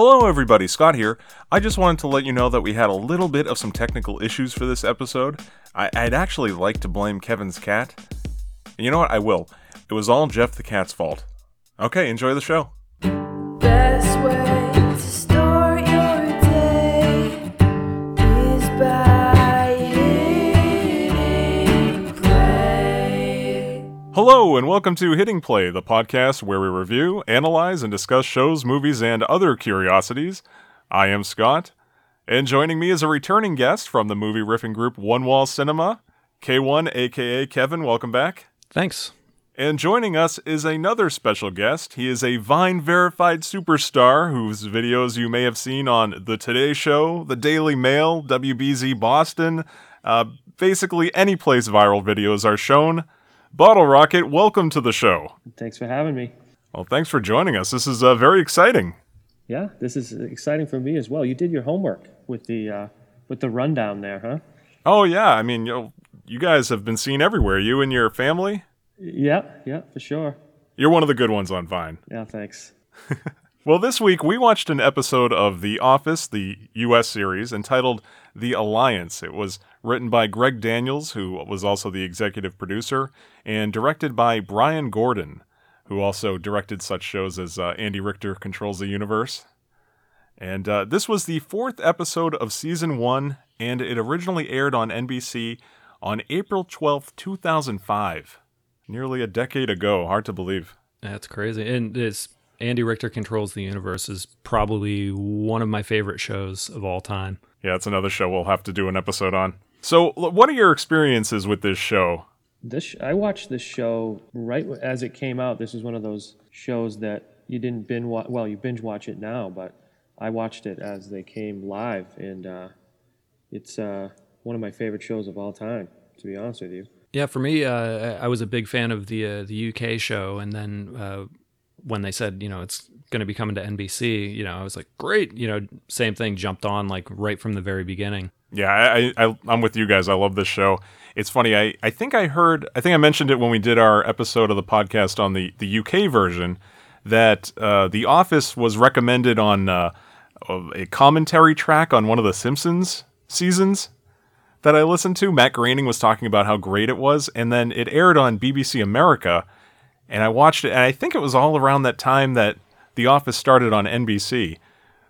Hello, everybody. Scott here. I just wanted to let you know that we had a little bit of some technical issues for this episode. I- would actually like to blame Kevin's cat. You know what? I will. It was all Jeff the cat's fault. Okay, enjoy the show. Hello, and welcome to Hitting Play, the podcast where we review, analyze, and discuss shows, movies, and other curiosities. I am Scott, and joining me is a returning guest from the movie riffing group One Wall Cinema, K1, aka Kevin. Welcome back. Thanks. And joining us is another special guest. He is a Vine verified superstar whose videos you may have seen on The Today Show, The Daily Mail, WBZ Boston. Uh, basically, any place viral videos are shown. Bottle Rocket, welcome to the show. Thanks for having me. Well, thanks for joining us. This is uh, very exciting. Yeah, this is exciting for me as well. You did your homework with the uh, with the rundown there, huh? Oh yeah, I mean, you, you guys have been seen everywhere. You and your family. Yeah, yeah, for sure. You're one of the good ones on Vine. Yeah, thanks. Well, this week we watched an episode of The Office, the US series, entitled The Alliance. It was written by Greg Daniels, who was also the executive producer, and directed by Bryan Gordon, who also directed such shows as uh, Andy Richter Controls the Universe. And uh, this was the fourth episode of season one, and it originally aired on NBC on April 12th, 2005. Nearly a decade ago. Hard to believe. That's crazy. And this Andy Richter Controls the Universe is probably one of my favorite shows of all time. Yeah, it's another show we'll have to do an episode on. So, what are your experiences with this show? This I watched this show right as it came out. This is one of those shows that you didn't binge watch. Well, you binge watch it now, but I watched it as they came live, and uh, it's uh, one of my favorite shows of all time. To be honest with you. Yeah, for me, uh, I was a big fan of the uh, the UK show, and then uh, when they said, you know, it's going to be coming to NBC, you know, I was like, great, you know, same thing, jumped on like right from the very beginning. Yeah, I, I, I'm with you guys. I love this show. It's funny. I, I think I heard. I think I mentioned it when we did our episode of the podcast on the the UK version that uh, The Office was recommended on uh, a commentary track on one of the Simpsons seasons that I listened to. Matt Groening was talking about how great it was, and then it aired on BBC America, and I watched it, and I think it was all around that time that The Office started on NBC.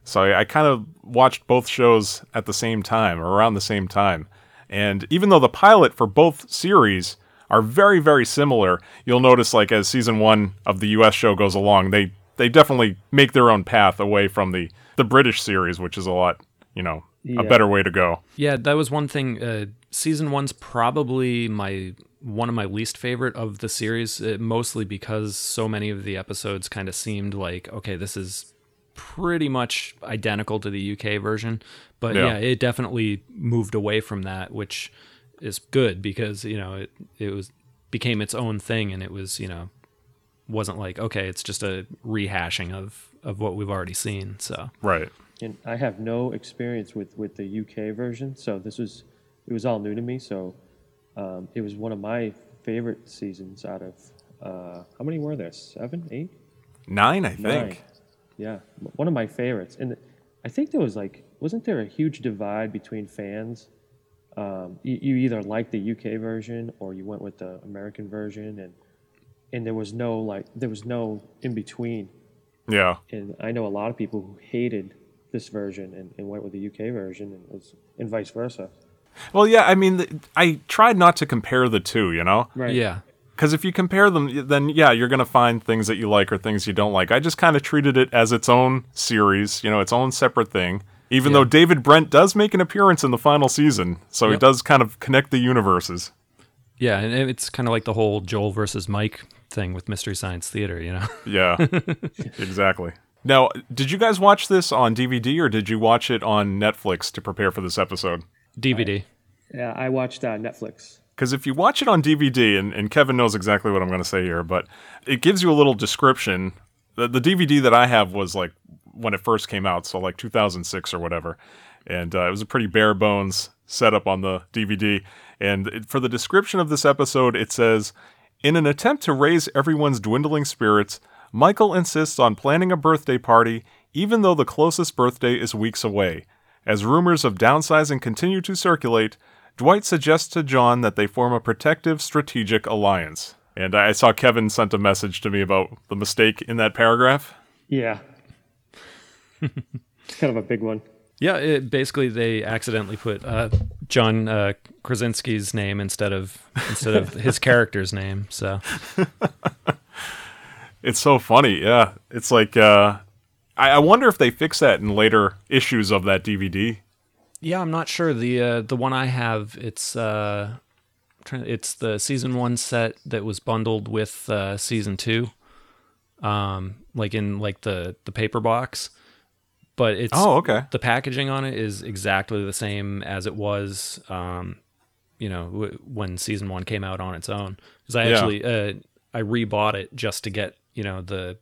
So I, I kind of watched both shows at the same time, or around the same time. And even though the pilot for both series are very, very similar, you'll notice, like as season one of the U.S. show goes along, they they definitely make their own path away from the the British series, which is a lot, you know, a better way to go. Yeah, that was one thing. Uh, season one's probably my one of my least favorite of the series, uh, mostly because so many of the episodes kind of seemed like, okay, this is pretty much identical to the UK version. But Yeah. yeah, it definitely moved away from that, which is good because you know it it was became its own thing, and it was you know wasn't like okay, it's just a rehashing of of what we've already seen. So Right. And I have no experience with, with the UK version, so this was it was all new to me. So um, it was one of my favorite seasons out of uh, how many were there? Seven, eight, Nine, I think. nine. Yeah, one of my favorites. And I think there was like wasn't there a huge divide between fans? Um, you, you either liked the UK version or you went with the American version, and and there was no like there was no in between. Yeah. And I know a lot of people who hated this version and, and went with the UK version, and was and vice versa. Well, yeah. I mean, th- I tried not to compare the two. You know. Right. yeah, Because if you compare them, then yeah, you're going to find things that you like or things you don't like. I just kind of treated it as its own series, you know, its own separate thing. Even though David Brent does make an appearance in the final season, so he does kind of connect the universes. yeah, and it's kind of like the whole Joel versus Mike thing with Mystery Science Theater. You know. Yeah, exactly. Now, did you guys watch this on DVD or did you watch it on Netflix to prepare for this episode? DVD. Yeah, I watched uh, Netflix. Because if you watch it on DVD, and, and Kevin knows exactly what I'm going to say here, but it gives you a little description. The, the DVD that I have was like when it first came out, so like 2006 or whatever. And uh, it was a pretty bare bones setup on the DVD. And it, for the description of this episode, it says In an attempt to raise everyone's dwindling spirits, Michael insists on planning a birthday party, even though the closest birthday is weeks away. As rumors of downsizing continue to circulate, Dwight suggests to John that they form a protective strategic alliance. And I saw Kevin sent a message to me about the mistake in that paragraph. Yeah. it's kind of a big one. Yeah, it, basically they accidentally put uh, John uh, Krasinski's name instead of instead of his character's name. So It's so funny, yeah. It's like uh, I, I wonder if they fix that in later issues of that DVD. yeah, I'm not sure the uh, the one I have it's uh, it's the season one set that was bundled with uh, season two, um, like in like the the paper box. But it's Oh, okay. the packaging on it is exactly the same as it was um you know w- when season 1 came out on its own cuz I Yeah. actually uh I rebought it just to get you know the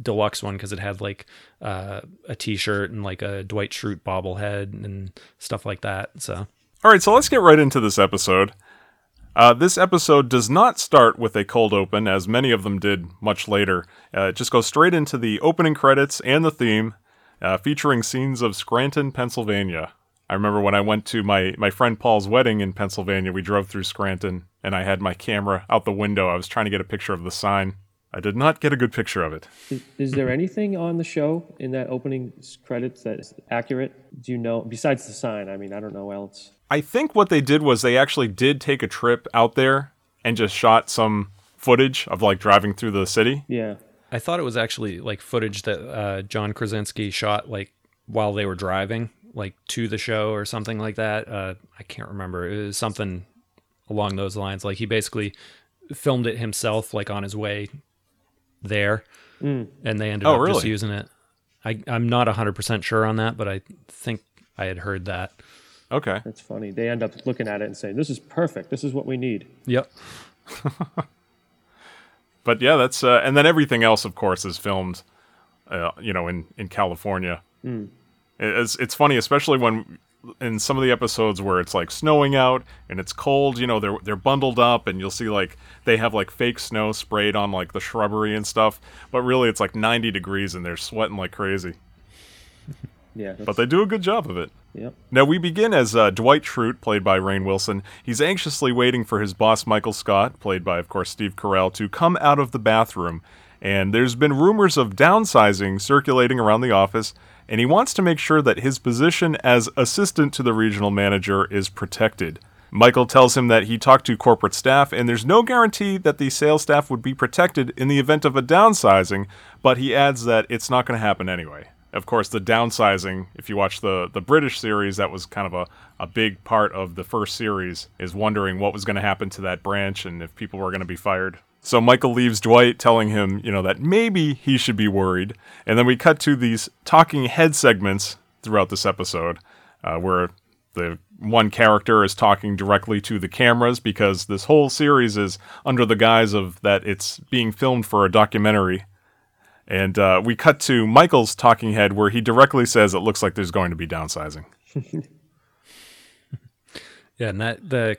deluxe one cuz it had like uh a t-shirt and like a Dwight Schrute bobblehead and stuff like that so All right, so let's get right into this episode. Uh, this episode does not start with a cold open, as many of them did much later. Uh, it just goes straight into the opening credits and the theme, uh, featuring scenes of Scranton, Pennsylvania. I remember when I went to my, my friend Paul's wedding in Pennsylvania, we drove through Scranton, and I had my camera out the window. I was trying to get a picture of the sign. I did not get a good picture of it. Is, is there anything on the show in that opening credits that is accurate? Do you know, besides the sign? I mean, I don't know else. I think what they did was they actually did take a trip out there and just shot some footage of like driving through the city. Yeah. I thought it was actually like footage that uh, John Krasinski shot like while they were driving, like to the show or something like that. Uh, I can't remember. It was something along those lines. Like he basically filmed it himself, like on his way there, and they ended Oh, up just using it. I, I'm not 100% sure on that, but I think I had heard that. Okay. That's funny. They end up looking at it and saying, "This is perfect. This is what we need." Yep. But yeah, that's uh, and then everything else, of course, is filmed, uh, you know, in in California. It's it's funny, especially when in some of the episodes where it's like snowing out and it's cold. You know, they're they're bundled up, and you'll see like they have like fake snow sprayed on like the shrubbery and stuff. But really, it's like 90 degrees, and they're sweating like crazy. Yeah. That's, But they do a good job of it. yep. Now we begin as uh, Dwight Schrute, played by Rainn Wilson. He's anxiously waiting for his boss Michael Scott, played by, of course, Steve Carell, to come out of the bathroom. And there's been rumors of downsizing circulating around the office, and he wants to make sure that his position as assistant to the regional manager is protected. Michael tells him that he talked to corporate staff, and there's no guarantee that the sales staff would be protected in the event of a downsizing, but he adds that it's not going to happen anyway. Of course, the downsizing, if you watch the, the British series, that was kind of a, a big part of the first series, is wondering what was going to happen to that branch and if people were going to be fired. So Michael leaves Dwight telling him, you know, that maybe he should be worried. And then we cut to these talking head segments throughout this episode uh, where the one character is talking directly to the cameras because this whole series is under the guise of that it's being filmed for a documentary. And uh, we cut to Michael's talking head where he directly says it looks like there's going to be downsizing. Yeah, and that the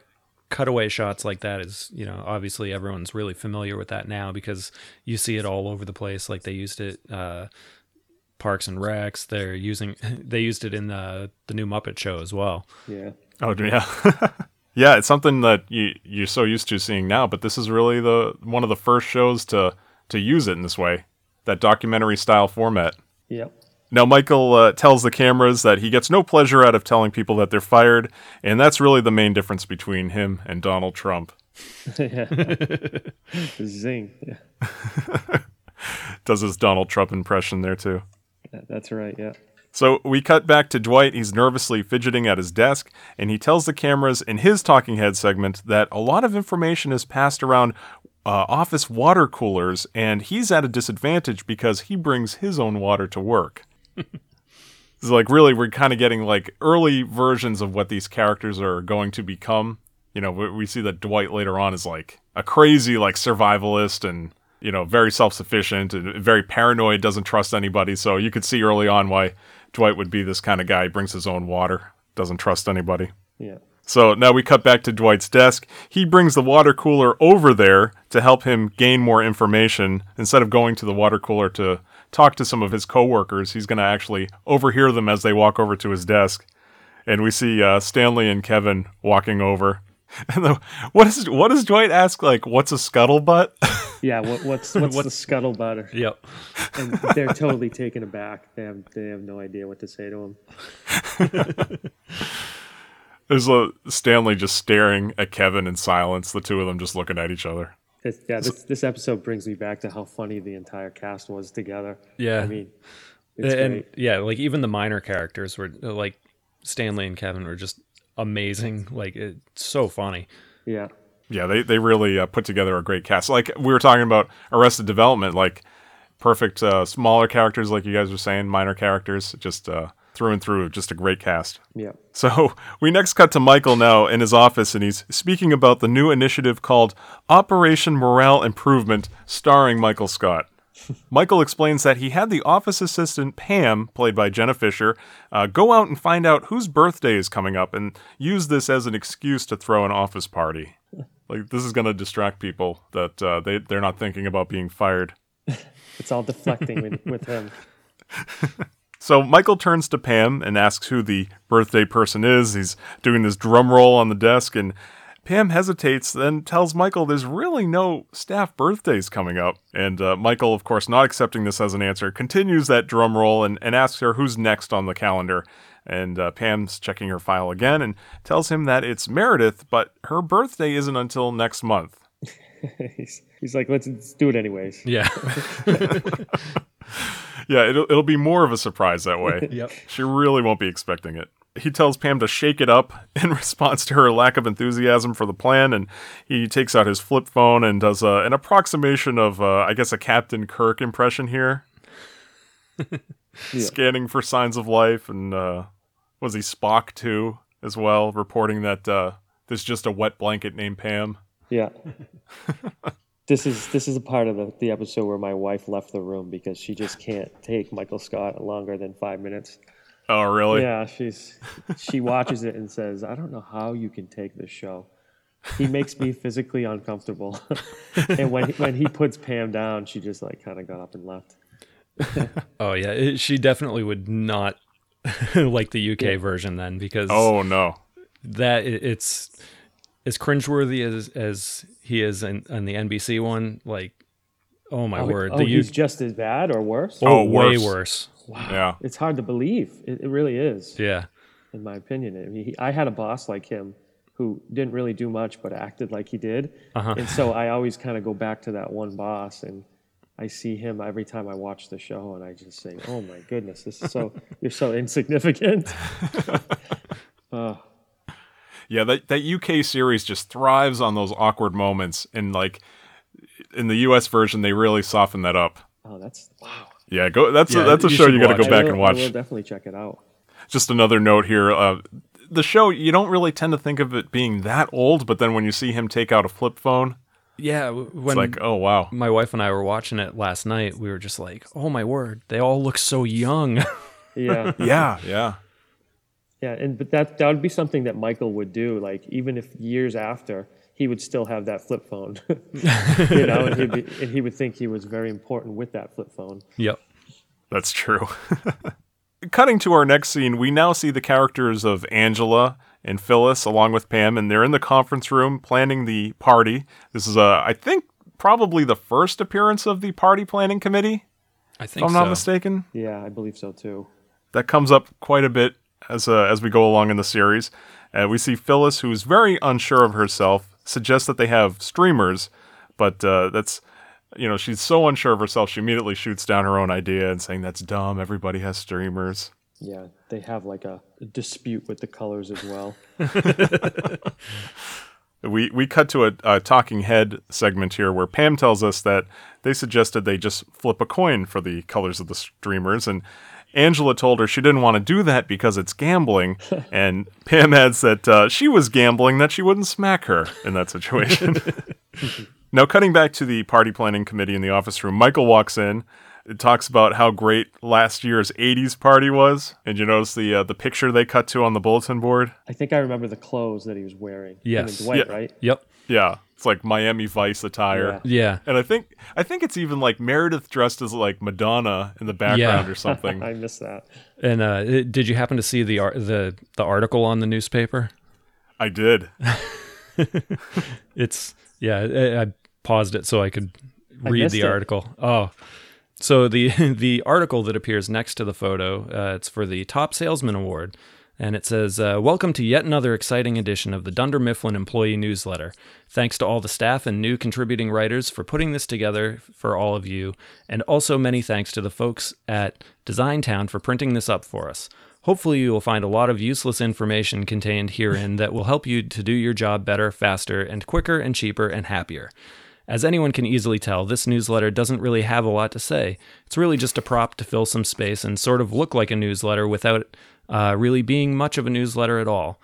cutaway shots like that is, you know, obviously everyone's really familiar with that now because you see it all over the place. Like they used it uh Parks and Recs. They're using they used it in the the new Muppet Show as well. Yeah. Oh yeah, yeah. It's something that you you're so used to seeing now, but this is really the one of the first shows to to use it in this way, that documentary style format. Yep. Now, Michael uh, tells the cameras that he gets no pleasure out of telling people that they're fired, and that's really the main difference between him and Donald Trump. Zing. Yeah. Does his Donald Trump impression there too. That- That's right. Yeah. So we cut back to Dwight. He's nervously fidgeting at his desk, and he tells the cameras in his talking head segment that a lot of information is passed around uh, office water coolers, and he's at a disadvantage because he brings his own water to work. It's like really, we're kind of getting like early versions of what these characters are going to become. You know, we, we see that Dwight later on is like a crazy like survivalist and you know very self-sufficient and very paranoid, doesn't trust anybody. So you could see early on why Dwight would be this kind of guy. He brings his own water, doesn't trust anybody. Yeah. So now we cut back to Dwight's desk. He brings the water cooler over there to help him gain more information. Instead of going to the water cooler to talk to some of his coworkers, he's going to actually overhear them as they walk over to his desk. And we see uh, Stanley and Kevin walking over. And the, what is what does Dwight ask? Like, what's a scuttlebutt? Yeah, what, what's what's the scuttlebutt? Yep. And they're totally taken aback. They have they have no idea what to say to him. There's a Stanley just staring at Kevin in silence. The two of them just looking at each other. It's, yeah, this this episode brings me back to how funny the entire cast was together. Yeah. I mean, it's and great. yeah, like even the minor characters were uh, like Stanley and Kevin were just amazing. Like it's so funny. Yeah, Yeah, they they really uh, put together a great cast. Like we were talking about Arrested Development, like perfect uh, smaller characters, like you guys were saying, minor characters, just uh, through and through, just a great cast. yeah. So we next cut to Michael now in his office, and he's speaking about the new initiative called Operation Morale Improvement, starring Michael Scott. Michael explains that he had the office assistant Pam, played by Jenna Fischer, uh, go out and find out whose birthday is coming up and use this as an excuse to throw an office party. Like, this is going to distract people that uh, they, they're not thinking about being fired. It's all deflecting with, with him. So Michael turns to Pam and asks who the birthday person is. He's doing this drum roll on the desk, and Pam hesitates, then tells Michael there's really no staff birthdays coming up. And uh, Michael, of course, not accepting this as an answer, continues that drum roll and, and asks her who's next on the calendar. And uh, Pam's checking her file again and tells him that it's Meredith, but her birthday isn't until next month. he's, he's like, let's, let's do it anyways. Yeah. Yeah, it'll, it'll be more of a surprise that way. Yep. She really won't be expecting it. He tells Pam to shake it up in response to her lack of enthusiasm for the plan, and he takes out his flip phone and does uh, an approximation of, uh, I guess, a Captain Kirk impression here. Scanning for signs of life, and uh, was he Spock too, as well, reporting that uh, there's just a wet blanket named Pam. Yeah. This is this is a part of the, the episode where my wife left the room because she just can't take Michael Scott longer than five minutes. Oh, really? Yeah, she's she watches it and says, "I don't know how you can take this show. He makes me physically uncomfortable." and when he, when he puts Pam down, she just like kind of got up and left. Oh yeah. It- she definitely would not like the UK version then because Oh, no. that it, it's as cringeworthy as as he is in, in the NBC one. Like, oh my Oh, word, oh, the he's U- just as bad or worse. oh, Oh, way worse. worse. Yeah. It's hard to believe. It, it really is, Yeah. in my opinion. I, mean, he, I had a boss like him who didn't really do much but acted like he did, Uh-huh. and so I always kind of go back to that one boss and. I see him every time I watch the show, and I just say, "Oh my goodness, this is so you're so insignificant." oh, Yeah, that that UK series just thrives on those awkward moments, and like in the US version, they really soften that up. oh, that's wow. Yeah, go. That's Yeah, a, that's a you show you got to go back I and will- I watch. will definitely check it out. Just another note here. Uh, the show you don't really tend to think of it being that old, but then when you see him take out a flip phone, Yeah. w- it's When like, oh wow. my wife and I were watching it last night, we were just like, oh my word, they all look so young. Yeah, Yeah, yeah, yeah, and but that that would be something that Michael would do. Like even if years after, he would still have that flip phone, you know, and, he'd be, and he would think he was very important with that flip phone. yep. that's true. Cutting to our next scene, we now see the characters of Angela and Phyllis along with Pam, and they're in the conference room planning the party. This is, uh, I think, probably the first appearance of the party planning committee, I think, if I'm not mistaken. Yeah, I believe so too. that comes up quite a bit as uh, as we go along in the series. Uh, we see Phyllis, who is very unsure of herself, suggests that they have streamers, but uh, that's you know she's so unsure of herself, she immediately shoots down her own idea and saying that's dumb. Everybody has streamers. Yeah, they have like a, dispute with the colors as well. We we cut to a, a talking head segment here where Pam tells us that they suggested they just flip a coin for the colors of the streamers and. Angela told her she didn't want to do that because it's gambling, and Pam adds that uh, she was gambling that she wouldn't smack her in that situation. now, cutting back to the party planning committee in the office room, Michael walks in. it talks about how great last year's '80s party was, and you notice the uh, the picture they cut to on the bulletin board. I think I remember the clothes that he was wearing. Yes. Dwight, Yeah. right? Yep. Yeah, it's like Miami Vice attire. Yeah. And I think I think it's even like Meredith dressed as like Madonna in the background Yeah. or something. I missed that. And uh, did you happen to see the ar- the the article on the newspaper? I did. It's yeah. I, I paused it so I could read missed the it. article. Oh, so the the article that appears next to the photo, uh, it's for the Top Salesman Award, and it says, uh, "Welcome to yet another exciting edition of the Dunder Mifflin Employee Newsletter. Thanks to all the staff and new contributing writers for putting this together for all of you, and also many thanks to the folks at Design Town for printing this up for us." Hopefully, you will find a lot of useless information contained herein that will help you to do your job better, faster, and quicker, and cheaper, and happier. As anyone can easily tell, this newsletter doesn't really have a lot to say. It's really just a prop to fill some space and sort of look like a newsletter without uh, really being much of a newsletter at all.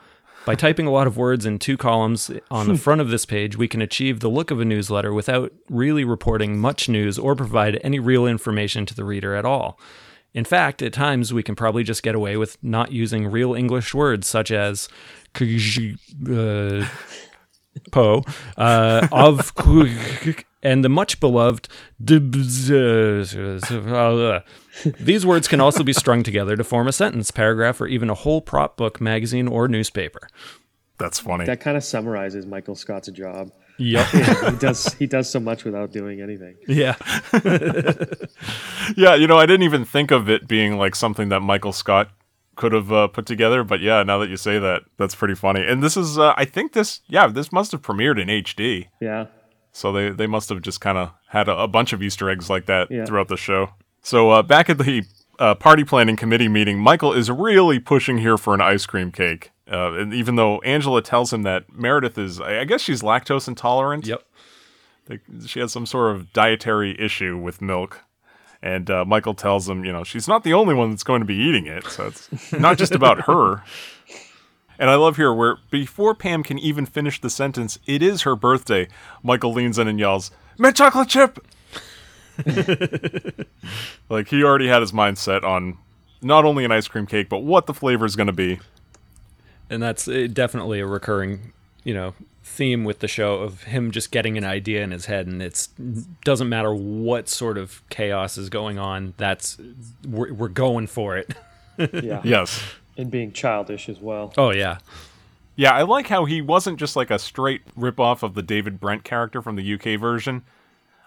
By typing a lot of words in two columns on the front of this page, we can achieve the look of a newsletter without really reporting much news or provide any real information to the reader at all. In fact, at times we can probably just get away with not using real English words such as uh, po uh, of and the much beloved these words can also be strung together to form a sentence, paragraph, or even a whole prop book, magazine, or newspaper. That's funny. That kind of summarizes Michael Scott's job. Yep. he does he does so much without doing anything. yeah. yeah, you know, I didn't even think of it being like something that Michael Scott could have uh, put together, but yeah, now that you say that, that's pretty funny. And this is, uh, I think this, yeah, this must have premiered in HD. Yeah. So they, they must have just kind of had a, a bunch of Easter eggs like that Yeah. throughout the show. So uh, back at the uh, party planning committee meeting, Michael is really pushing here for an ice cream cake. Uh, and even though Angela tells him that Meredith is, I I guess she's lactose intolerant. Yep. Like, she has some sort of dietary issue with milk. And uh, Michael tells him, you know, she's not the only one that's going to be eating it. So it's not just about her. And I love here where before Pam can even finish the sentence, it is her birthday. Michael leans in and yells, Mint chocolate chip! like he already had his mind set on not only an ice cream cake, but what the flavor is going to be. And that's uh, definitely a recurring, you know, theme with the show of him just getting an idea in his head, and it's doesn't matter what sort of chaos is going on. That's we're, we're going for it. Yeah. Yes. And being childish as well. Oh yeah, Yeah, I like how he wasn't just like a straight ripoff of the David Brent character from the UK version.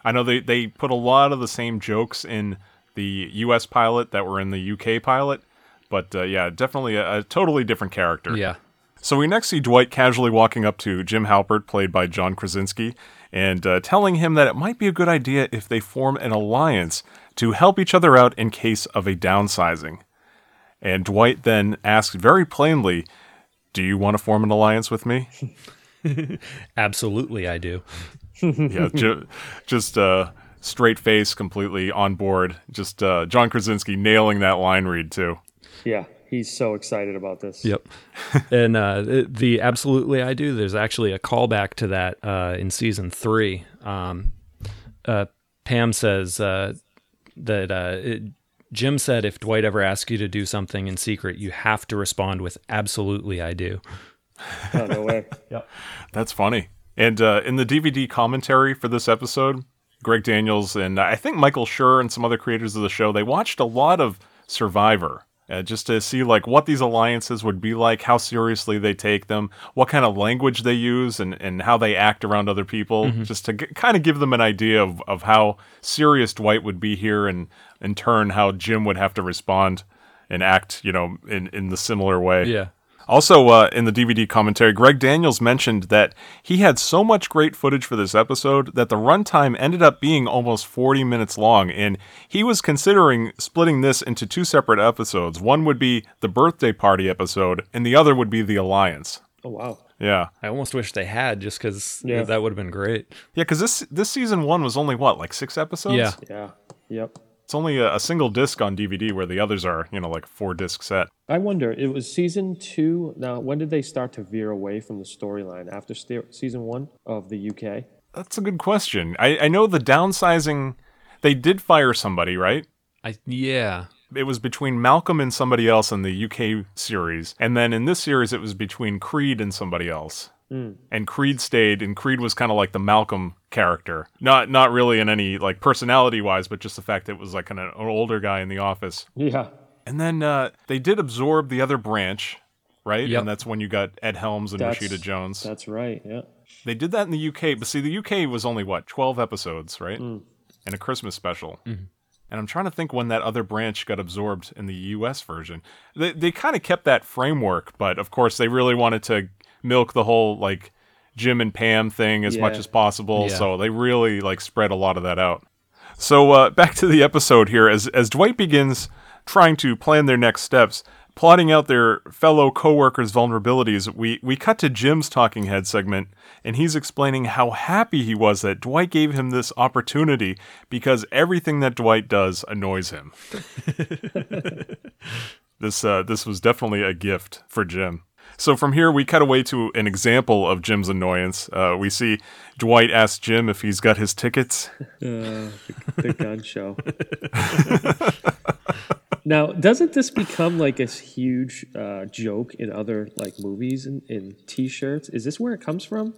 I know they, they put a lot of the same jokes in the US pilot that were in the UK pilot, but uh, yeah, definitely a, a totally different character. yeah. So we next see Dwight casually walking up to Jim Halpert, played by John Krasinski, and uh, telling him that it might be a good idea if they form an alliance to help each other out in case of a downsizing. And Dwight then asks very plainly, Do you want to form an alliance with me? Absolutely, I do. yeah, ju- just uh, straight face, completely on board. Just uh, John Krasinski nailing that line read, too. Yeah. He's so excited about this. Yep. and uh, the- the absolutely I do. There's actually a callback to that uh, in season three. Um, uh, Pam says uh, that uh, it, Jim said if Dwight ever asks you to do something in secret, you have to respond with "Absolutely, I do." Oh, no way. yep. That's funny. And uh, in the DVD commentary for this episode, Greg Daniels and I think Michael Schur and some other creators of the show, they watched a lot of Survivor. Uh, just to see like what these alliances would be like, how seriously they take them, what kind of language they use, and, and how they act around other people, just to g- kind of give them an idea of, of how serious Dwight would be here, and in turn how Jim would have to respond and act, you know, in, in the similar way. Yeah. Also, uh, in the DVD commentary, Greg Daniels mentioned that he had so much great footage for this episode that the runtime ended up being almost 40 minutes long, and he was considering splitting this into two separate episodes. One would be the birthday party episode, and the other would be the Alliance. Oh, wow. Yeah, I almost wish they had, just because Yeah. that would have been great. yeah, because this this season one was only what like six episodes. Yeah. Yeah. Yep. It's only a, a single disc on DVD, where the others are you know like four disc set. I wonder, it was season two. Now, when did they start to veer away from the storyline? After sta- season one of the UK? That's a good question. I, I know the downsizing They did fire somebody, right? I yeah. It was between Malcolm and somebody else in the UK series, and then in this series it was between Creed and somebody else. And Creed stayed, and Creed was kind of like the Malcolm character, not not really in any like personality wise, but just the fact that it was like an, an older guy in the office. Yeah. And then uh, they did absorb the other branch, right? Yep. And that's when you got Ed Helms and That's- Rashida Jones. That's right. Yeah. They did that in the UK, but see, the UK was only what twelve episodes, right? Mm. And a Christmas special. And I'm trying to think when that other branch got absorbed in the US version. They they kind of kept that framework, but of course they really wanted to milk the whole like Jim and Pam thing as much as possible. Yeah. So they really like spread a lot of that out. So uh, back to the episode here, as as Dwight begins trying to plan their next steps, plotting out their fellow coworkers' vulnerabilities, we we cut to Jim's talking head segment, and he's explaining how happy he was that Dwight gave him this opportunity because everything that Dwight does annoys him. this uh, this was definitely a gift for Jim. So from here, we cut away to an example of Jim's annoyance. Uh, we see Dwight ask Jim if he's got his tickets. Uh, the, the gun show. now, doesn't this become like a huge uh, joke in other like movies and in T-shirts? Is this where it comes from?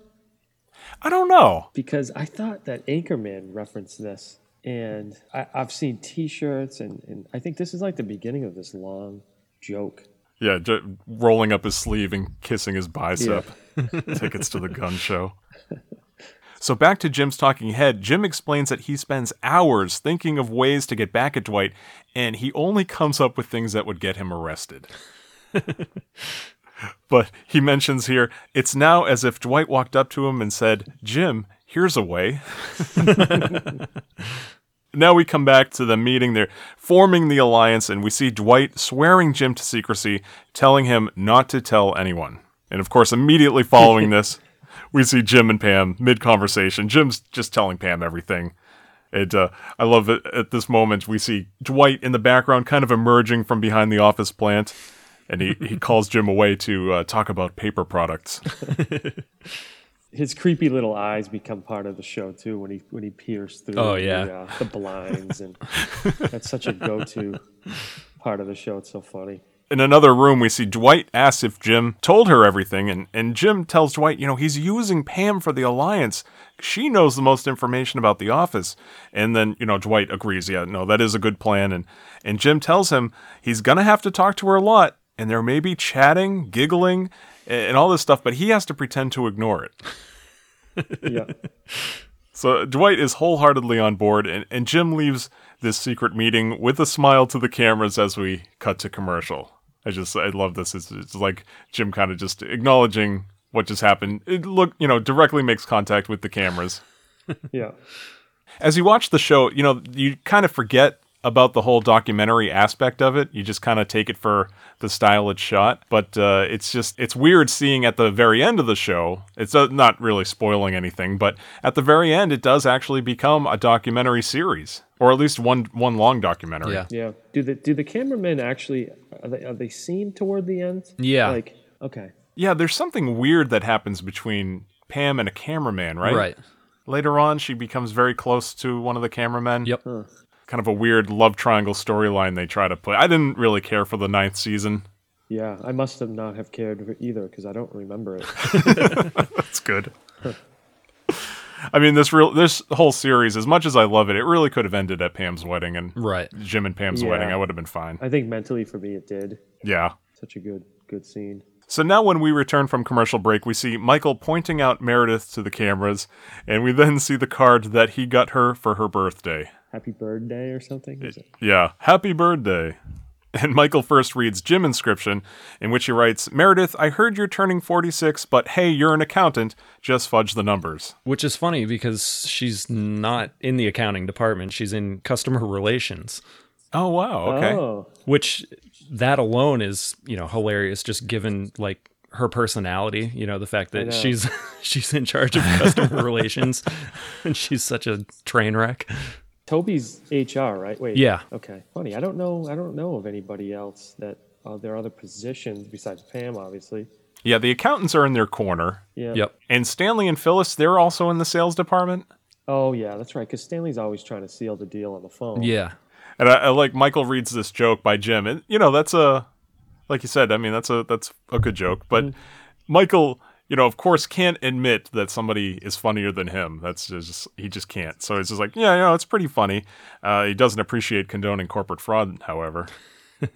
I don't know. Because I thought that Anchorman referenced this, and I, I've seen T-shirts, and, and I think this is like the beginning of this long joke. Yeah, j- rolling up his sleeve and kissing his bicep. Tickets to the gun show. So back to Jim's talking head, Jim explains that he spends hours thinking of ways to get back at Dwight, and he only comes up with things that would get him arrested. but he mentions here, it's now as if Dwight walked up to him and said, Jim, here's a way. Now we come back to the meeting. They're forming the alliance, and we see Dwight swearing Jim to secrecy, telling him not to tell anyone. And of course, immediately following this, we see Jim and Pam mid conversation. Jim's just telling Pam everything. And uh, I love it at this moment. We see Dwight in the background, kind of emerging from behind the office plant, and he, he calls Jim away to uh, talk about paper products. His creepy little eyes become part of the show too when he when he peers through Oh, the, yeah. uh, the blinds, and that's such a go-to part of the show. It's so funny. in another room, we see Dwight asks if Jim told her everything, and, and Jim tells Dwight, you know, he's using Pam for the alliance. She knows the most information about the office. And then, you know, Dwight agrees, yeah, no, that is a good plan. And, and Jim tells him he's going to have to talk to her a lot, and there may be chatting, giggling, a- and all this stuff, but he has to pretend to ignore it. Yeah. So Dwight is wholeheartedly on board, and, and Jim leaves this secret meeting with a smile to the cameras as we cut to commercial. I just I love this. It's, it's like Jim kind of just acknowledging what just happened. It look you know directly makes contact with the cameras. Yeah. As you watch the show, you know you kind of forget about the whole documentary aspect of it. You just kind of take it for the style it's shot. But uh, it's just it's weird seeing at the very end of the show. It's uh, not really spoiling anything, but at the very end, it does actually become a documentary series, or at least one one long documentary. Yeah. Yeah. Do the do the cameramen actually are they are they seen toward the end? Yeah. Like okay. Yeah, there's something weird that happens between Pam and a cameraman, right? Right. Later on, she becomes very close to one of the cameramen. Yep. Kind of a weird love triangle storyline they try to put. I didn't really care for the ninth season. Yeah, I must have not have cared either because I don't remember it. That's good. I mean, this real this whole series, as much as I love it, it really could have ended at Pam's wedding and Right. Jim and Pam's Yeah. wedding. I would have been fine. I think mentally for me it did. Yeah. Such a good good scene. So now, when we return from commercial break, we see Michael pointing out Meredith to the cameras, and we then see the card that he got her for her birthday. Happy birthday or something. Is it? Yeah, happy birthday. And Michael first reads Jim inscription, in which he writes, Meredith, I heard you're turning 46, but hey, you're an accountant. Just fudge the numbers. Which is funny because she's not in the accounting department. She's in customer relations, Oh, wow. Okay. Oh, which that alone is, you know, hilarious just given like her personality, you know, the fact that she's she's in charge of customer relations and she's such a train wreck. Toby's HR, right? Wait. Yeah. Okay. Funny. I don't know. I don't know of anybody else that uh, there are other positions besides Pam, obviously. Yeah, the accountants are in their corner. Yeah. Yep. And Stanley and Phyllis, they're also in the sales department. Oh yeah, that's right. Because Stanley's always trying to seal the deal on the phone. Yeah. And I, I like Michael reads this joke by Jim, and you know that's a, like you said, I mean that's a that's a good joke. But Michael, you know, of course, can't admit that somebody is funnier than him. That's just he just can't. So it's just like, yeah, you know, it's pretty funny. Uh, he doesn't appreciate condoning corporate fraud, however.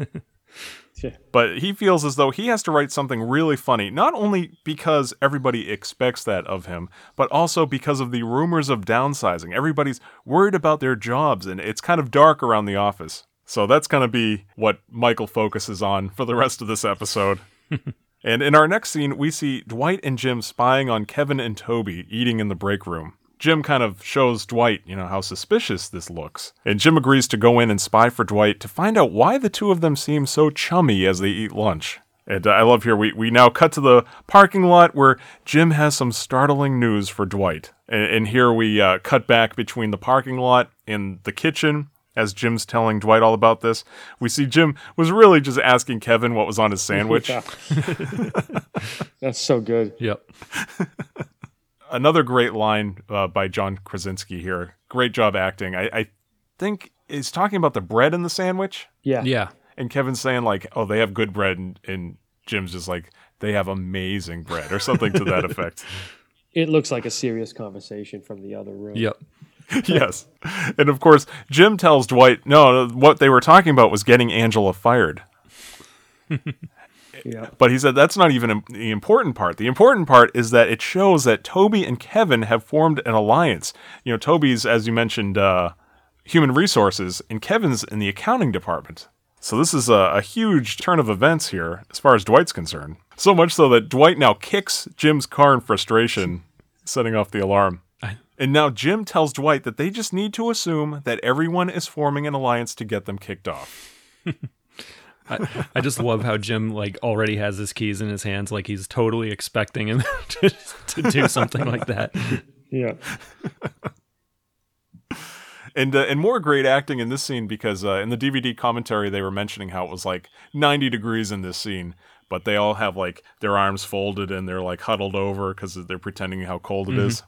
Yeah. But he feels as though he has to write something really funny, not only because everybody expects that of him, but also because of the rumors of downsizing. Everybody's worried about their jobs, and it's kind of dark around the office. So that's going to be what Michael focuses on for the rest of this episode. and in our next scene, we see Dwight and Jim spying on Kevin and Toby eating in the break room. Jim kind of shows Dwight, you know, how suspicious this looks. And Jim agrees to go in and spy for Dwight to find out why the two of them seem so chummy as they eat lunch. And I love here, we, we now cut to the parking lot where Jim has some startling news for Dwight. And, and here we uh, cut back between the parking lot and the kitchen as Jim's telling Dwight all about this. We see Jim was really just asking Kevin what was on his sandwich. That's so good. Yep. another great line uh, by John Krasinski here. Great job acting. I, I think he's talking about the bread in the sandwich, Yeah. Yeah. and Kevin's saying like, "Oh, they have good bread," and, and Jim's just like, "They have amazing bread," or something to that effect. It looks like a serious conversation from the other room. Yep. yes, and of course, Jim tells Dwight, "No, what they were talking about was getting Angela fired." Yeah. But he said that's not even the important part. The important part is that it shows that Toby and Kevin have formed an alliance. You know, Toby's, as you mentioned, uh, human resources, and Kevin's in the accounting department. So this is a, a huge turn of events here as far as Dwight's concerned. So much so that Dwight now kicks Jim's car in frustration, setting off the alarm. I- And now Jim tells Dwight that they just need to assume that everyone is forming an alliance to get them kicked off. I, I just love how Jim like already has his keys in his hands, like he's totally expecting him to, to do something like that. Yeah. and uh, and more great acting in this scene because uh, in the DVD commentary they were mentioning how it was like 90 degrees in this scene, but they all have like their arms folded and they're like huddled over because they're pretending how cold it is.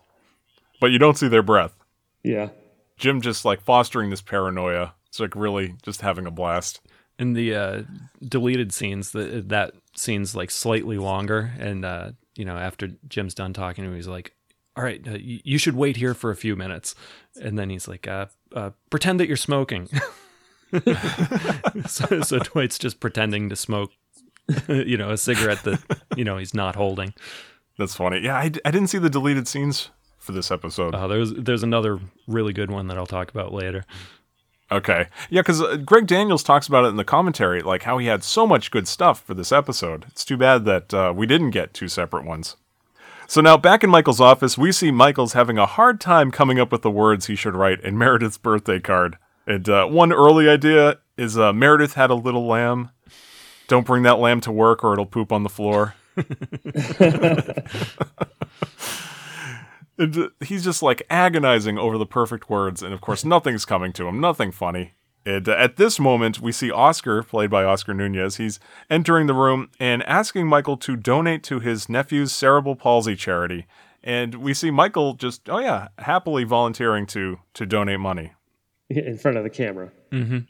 But you don't see their breath. Yeah. Jim just like fostering this paranoia. It's like really just having a blast. In the uh, deleted scenes, the, that scene's like slightly longer, and uh, you know after Jim's done talking to him, he's like, "All right, uh, you, you should wait here for a few minutes," and then he's like, uh, uh, "Pretend that you're smoking." so, so Dwight's just pretending to smoke, you know, a cigarette that you know he's not holding. That's funny. Yeah, I, I didn't see the deleted scenes for this episode. Uh, there's there's another really good one that I'll talk about later. Okay. Yeah, because uh, Greg Daniels talks about it in the commentary, like how he had so much good stuff for this episode. It's too bad that uh, we didn't get two separate ones. So now back in Michael's office, we see Michael's having a hard time coming up with the words he should write in Meredith's birthday card. And uh, one early idea is uh, Meredith had a little lamb. Don't bring that lamb to work or it'll poop on the floor. And, he's just like agonizing over the perfect words, and of course, nothing's coming to him, nothing funny. And uh, at this moment, we see Oscar, played by Oscar Nunez. He's entering the room and asking Michael to donate to his nephew's cerebral palsy charity. And we see Michael just, oh yeah, happily volunteering to to donate money. In front of the camera.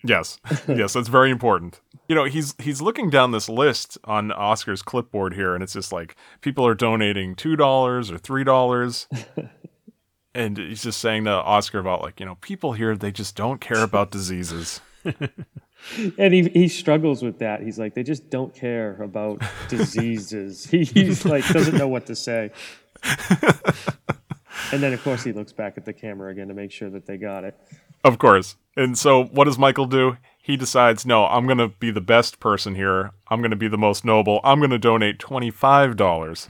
Yes, yes, that's very important. You know, he's he's looking down this list on Oscar's clipboard here, and it's just like people are donating two dollars or three dollars, and he's just saying to Oscar about like you know people here they just don't care about diseases. And he, he struggles with that. He's like, they just don't care about diseases. He, he's like, doesn't know what to say. and then, of course, he looks back at the camera again to make sure that they got it. Of course. And so what does Michael do? He decides, no, I'm going to be the best person here. I'm going to be the most noble. I'm going to donate $25.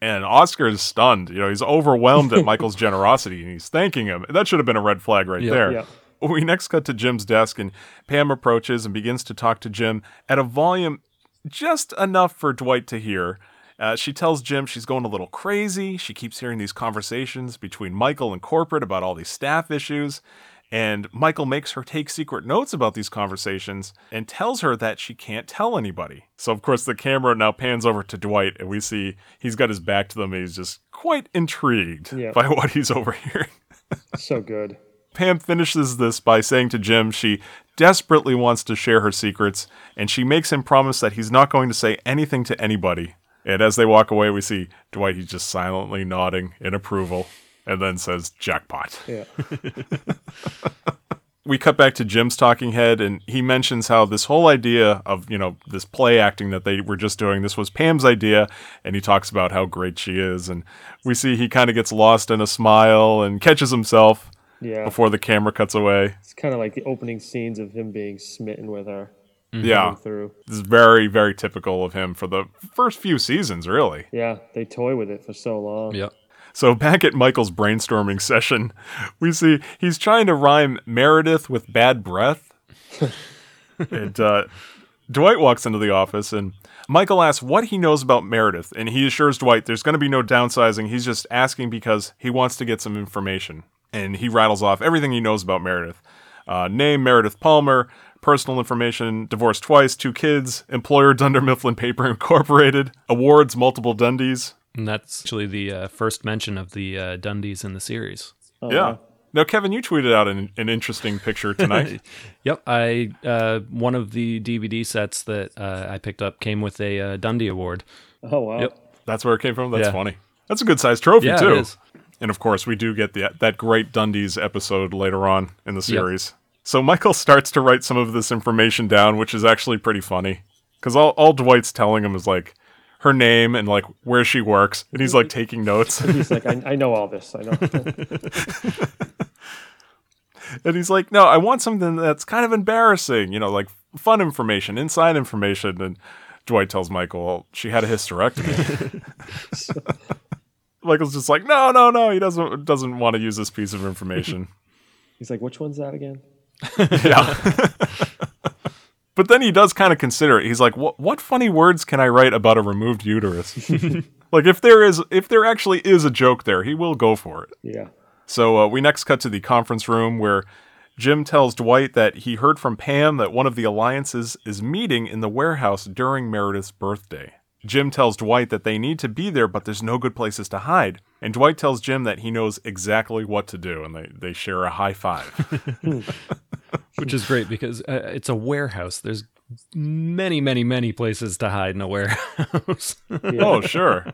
And Oscar is stunned. You know, he's overwhelmed at Michael's generosity and he's thanking him. That should have been a red flag right Yep. there. Yep. We next cut to Jim's desk and Pam approaches and begins to talk to Jim at a volume just enough for Dwight to hear. Uh, she tells Jim she's going a little crazy. She keeps hearing these conversations between Michael and corporate about all these staff issues. And Michael makes her take secret notes about these conversations and tells her that she can't tell anybody. So, of course, the camera now pans over to Dwight, and we see he's got his back to them. And he's just quite intrigued by what he's overhearing. So good. Pam finishes this by saying to Jim she desperately wants to share her secrets, and she makes him promise that he's not going to say anything to anybody. And as they walk away, we see Dwight, he's just silently nodding in approval, and then says, jackpot. Yeah. we cut back to Jim's talking head, and he mentions how this whole idea of, you know, this play acting that they were just doing, this was Pam's idea, and he talks about how great she is. And we see he kind of gets lost in a smile and catches himself Yeah. before the camera cuts away. It's kind of like the opening scenes of him being smitten with her. Mm-hmm. Yeah. Through. This is very, very typical of him for the first few seasons, really. Yeah. They toy with it for so long. Yep. So back at Michael's brainstorming session, we see he's trying to rhyme Meredith with bad breath. and uh, Dwight walks into the office and Michael asks what he knows about Meredith, and he assures Dwight there's going to be no downsizing. He's just asking because he wants to get some information. And he rattles off everything he knows about Meredith. Uh, name Meredith Palmer, personal information, divorced twice, two kids, employer Dunder Mifflin Paper Incorporated, awards multiple Dundies, And that's actually the uh, first mention of the uh, Dundies in the series. Oh, Yeah. wow. Now, Kevin, you tweeted out an, an interesting picture tonight. Yep, I uh, one of the DVD sets that uh, I picked up came with a uh, Dundie Award. Oh wow. Yep. That's where it came from. That's Yeah. funny. That's a good sized trophy Yeah, too. is. And of course, we do get the that great Dundies episode later on in the series. So Michael starts to write some of this information down, which is actually pretty funny because all all Dwight's telling him is like her name and like where she works, and he's like taking notes. He's like, I, I know all this. I know. And he's like, no, I want something that's kind of embarrassing, you know, like fun information, inside information. And Dwight tells Michael, well, she had a hysterectomy. Michael's just like, no, no, no. He doesn't doesn't want to use this piece of information. He's like, which one's that again? yeah. But then he does kind of consider it. He's like, what what funny words can I write about a removed uterus? like if there is if there actually is a joke there, he will go for it. Yeah. So uh, we next cut to the conference room where Jim tells Dwight that he heard from Pam that one of the alliances is meeting in the warehouse during Meredith's birthday. Jim tells Dwight that they need to be there, but there's no good places to hide. And Dwight tells Jim that he knows exactly what to do, and they, they share a high five. which is great because uh, it's a warehouse. There's many, many, many places to hide in a warehouse. oh, sure.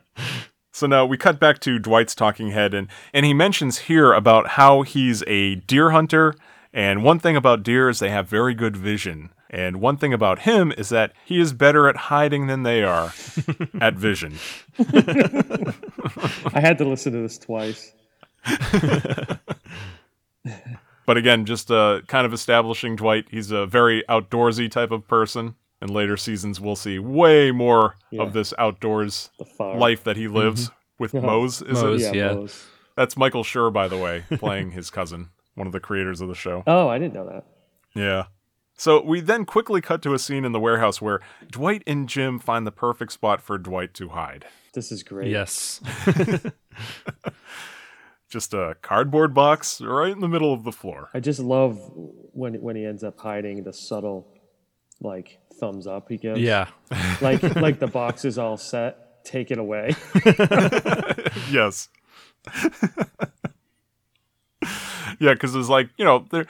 So now we cut back to Dwight's talking head, and, and he mentions here about how he's a deer hunter. And one thing about deer is they have very good vision. And one thing about him is that he is better at hiding than they are at vision. I had to listen to this twice. But again, just uh, kind of establishing Dwight. He's a very outdoorsy type of person. In later seasons, we'll see way more Yeah. of this outdoors life that he lives with Mose. Is Mose. it? Yeah. yeah. Mose. That's Michael Schur, by the way, playing his cousin, one of the creators of the show. Oh, I didn't know that. Yeah. So we then quickly cut to a scene in the warehouse where Dwight and Jim find the perfect spot for Dwight to hide. This is great. yes. Just a cardboard box right in the middle of the floor. I just love when when he ends up hiding the subtle, like thumbs up he gives. Yeah. Like like the box is all set. Take it away. yes. yeah, because it's like, you know, there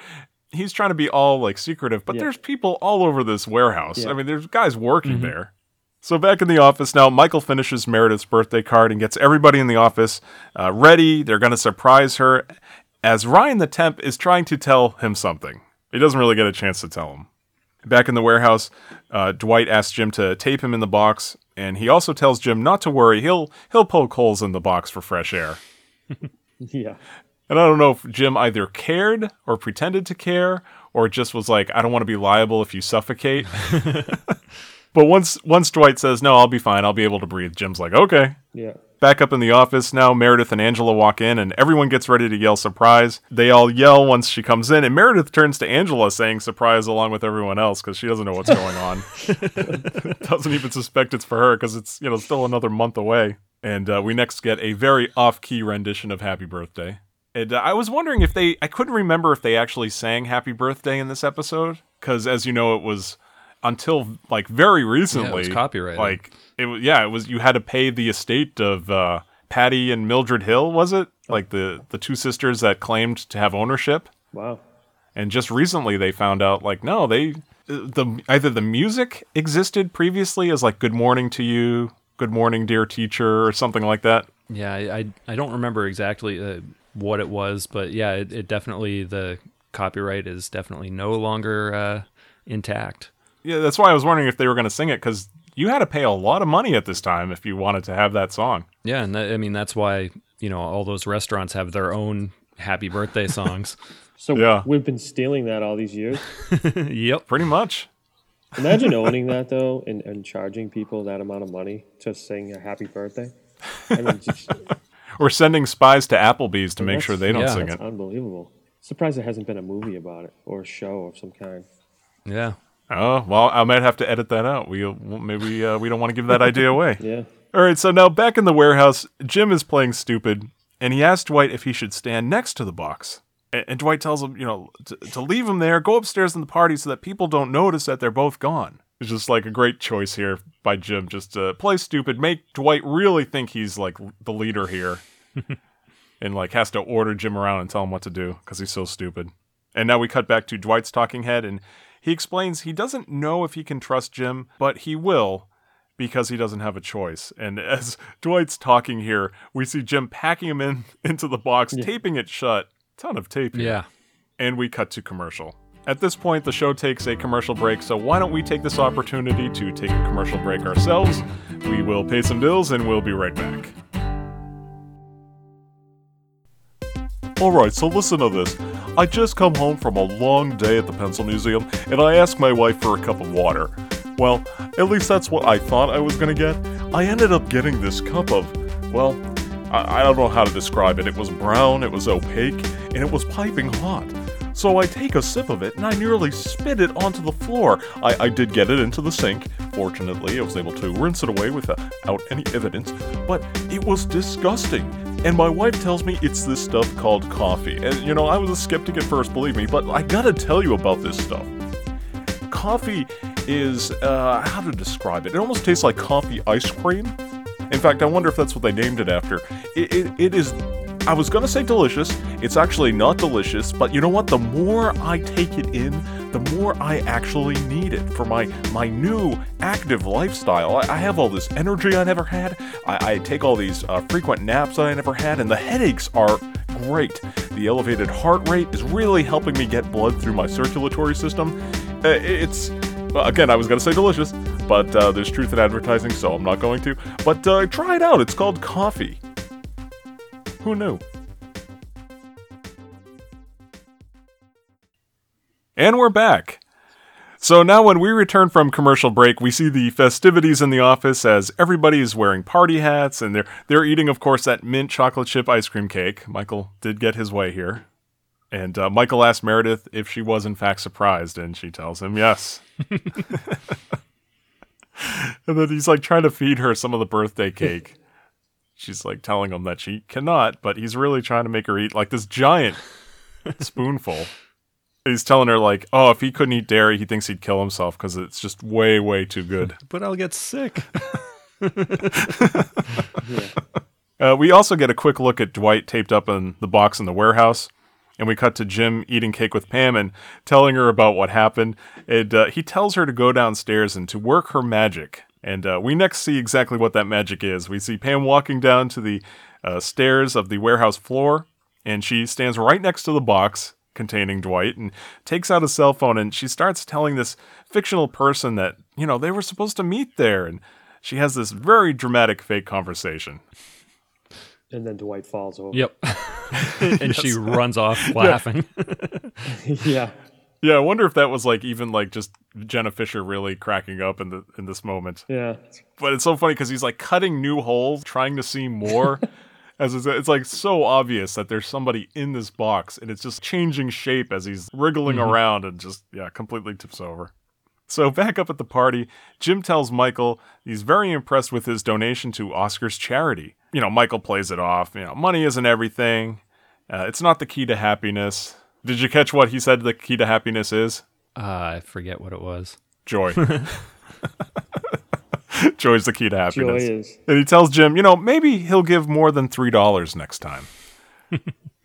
he's trying to be all like secretive, but Yeah. there's people all over this warehouse. Yeah. I mean, there's guys working mm-hmm. there. So back in the office now, Michael finishes Meredith's birthday card and gets everybody in the office uh, ready. They're going to surprise her as Ryan the temp is trying to tell him something. He doesn't really get a chance to tell him. Back in the warehouse, uh, Dwight asks Jim to tape him in the box, and he also tells Jim not to worry. He'll he'll poke holes in the box for fresh air. yeah. And I don't know if Jim either cared or pretended to care, or just was like, "I don't want to be liable if you suffocate." but once once Dwight says, "No, I'll be fine. I'll be able to breathe," Jim's like, "Okay." Yeah. Back up in the office now, Meredith and Angela walk in, and everyone gets ready to yell surprise. They all yell once she comes in, and Meredith turns to Angela saying surprise along with everyone else because she doesn't know what's going on. doesn't even suspect it's for her because it's you know still another month away. And uh, we next get a very off-key rendition of Happy Birthday. And uh, I was wondering if they, I couldn't remember if they actually sang Happy Birthday in this episode because, as you know, it was until like very recently copyrighted. Like it was, yeah, it was. You had to pay the estate of uh, Patty and Mildred Hill, was it? like the the two sisters that claimed to have ownership. Wow. And just recently they found out like no, they the either the music existed previously as like good morning to you, good morning dear teacher or something like that. Yeah, I I, I don't remember exactly uh, what it was, but yeah, it, it definitely the copyright is definitely no longer uh, intact. Yeah, that's why I was wondering if they were going to sing it cuz you had to pay a lot of money at this time if you wanted to have that song. Yeah, and that, I mean that's why you know all those restaurants have their own happy birthday songs. So Yeah. we've been stealing that all these years. yep. Pretty much. Imagine owning that though, and, and charging people that amount of money to sing a happy birthday. I mean, just, We're sending spies to Applebee's to make sure they don't yeah, sing that's it. unbelievable. Surprised there hasn't been a movie about it or a show of some kind. Yeah. Oh, well, I might have to edit that out. We maybe uh, we don't want to give that idea away. Yeah. All right, so now back in the warehouse, Jim is playing stupid, and he asks Dwight if he should stand next to the box. And, and Dwight tells him, you know, to, to leave him there, go upstairs in the party so that people don't notice that they're both gone. It's just like a great choice here by Jim, just to play stupid, make Dwight really think he's like the leader here, and like has to order Jim around and tell him what to do because he's so stupid. And now we cut back to Dwight's talking head, and he explains he doesn't know if he can trust Jim, but he will because he doesn't have a choice. And as Dwight's talking here, we see Jim packing him in into the box, taping it shut. Ton of tape here. Yeah. And we cut to commercial. At this point, the show takes a commercial break, so why don't we take this opportunity to take a commercial break ourselves? We will pay some bills and we'll be right back. Alright, so listen to this. I just come home from a long day at the Pencil Museum, and I asked my wife for a cup of water. Well, at least that's what I thought I was gonna get. I ended up getting this cup of, well, I, I don't know how to describe it. It was brown, it was opaque, and it was piping hot. So I take a sip of it and I nearly spit it onto the floor. I, I did get it into the sink. Fortunately, I was able to rinse it away without any evidence, but it was disgusting. And my wife tells me it's this stuff called coffee. And you know, I was a skeptic at first, believe me, but I gotta tell you about this stuff. Coffee is, uh, how to describe it? It almost tastes like coffee ice cream. In fact, I wonder if that's what they named it after. It, it, it is. I was gonna say delicious. It's actually not delicious, but you know what? The more I take it in, the more I actually need it for my my new active lifestyle. I, I have all this energy I never had. I, I take all these uh, frequent naps that I never had, and the headaches are great. The elevated heart rate is really helping me get blood through my circulatory system. Uh, it's again, I was gonna say delicious, but uh, there's truth in advertising, so I'm not going to. But uh, try it out. It's called coffee. Who knew? And we're back. So now, when we return from commercial break, we see the festivities in the office as everybody is wearing party hats and they're they're eating, of course, that mint chocolate chip ice cream cake. Michael did get his way here, and uh, Michael asks Meredith if she was in fact surprised, and she tells him yes. and then he's like trying to feed her some of the birthday cake. She's like telling him that she cannot, but he's really trying to make her eat like this giant spoonful. He's telling her like, "Oh, if he couldn't eat dairy, he thinks he'd kill himself because it's just way, way too good." But I'll get sick. Uh, we also get a quick look at Dwight taped up in the box in the warehouse, and we cut to Jim eating cake with Pam and telling her about what happened. And uh, he tells her to go downstairs and to work her magic. And uh, we next see exactly what that magic is. We see Pam walking down to the uh, stairs of the warehouse floor, and she stands right next to the box containing Dwight and takes out a cell phone and she starts telling this fictional person that, you know, they were supposed to meet there. And she has this very dramatic fake conversation. And then Dwight falls over. yep. and she runs off laughing. yeah. Yeah, I wonder if that was like even like just Jenna Fischer really cracking up in the in this moment. Yeah. But it's so funny because he's like cutting new holes, trying to see more. As it's, it's like so obvious that there's somebody in this box, and it's just changing shape as he's wriggling around and just yeah, completely tips over. So back up at the party, Jim tells Michael he's very impressed with his donation to Oscar's charity. You know, Michael plays it off. You know, money isn't everything. Uh, it's not the key to happiness. Did you catch what he said the key to happiness is? Uh, I forget what it was. Joy. Joy's the key to Joy happiness. is. And he tells Jim, you know, maybe he'll give more than $3 next time.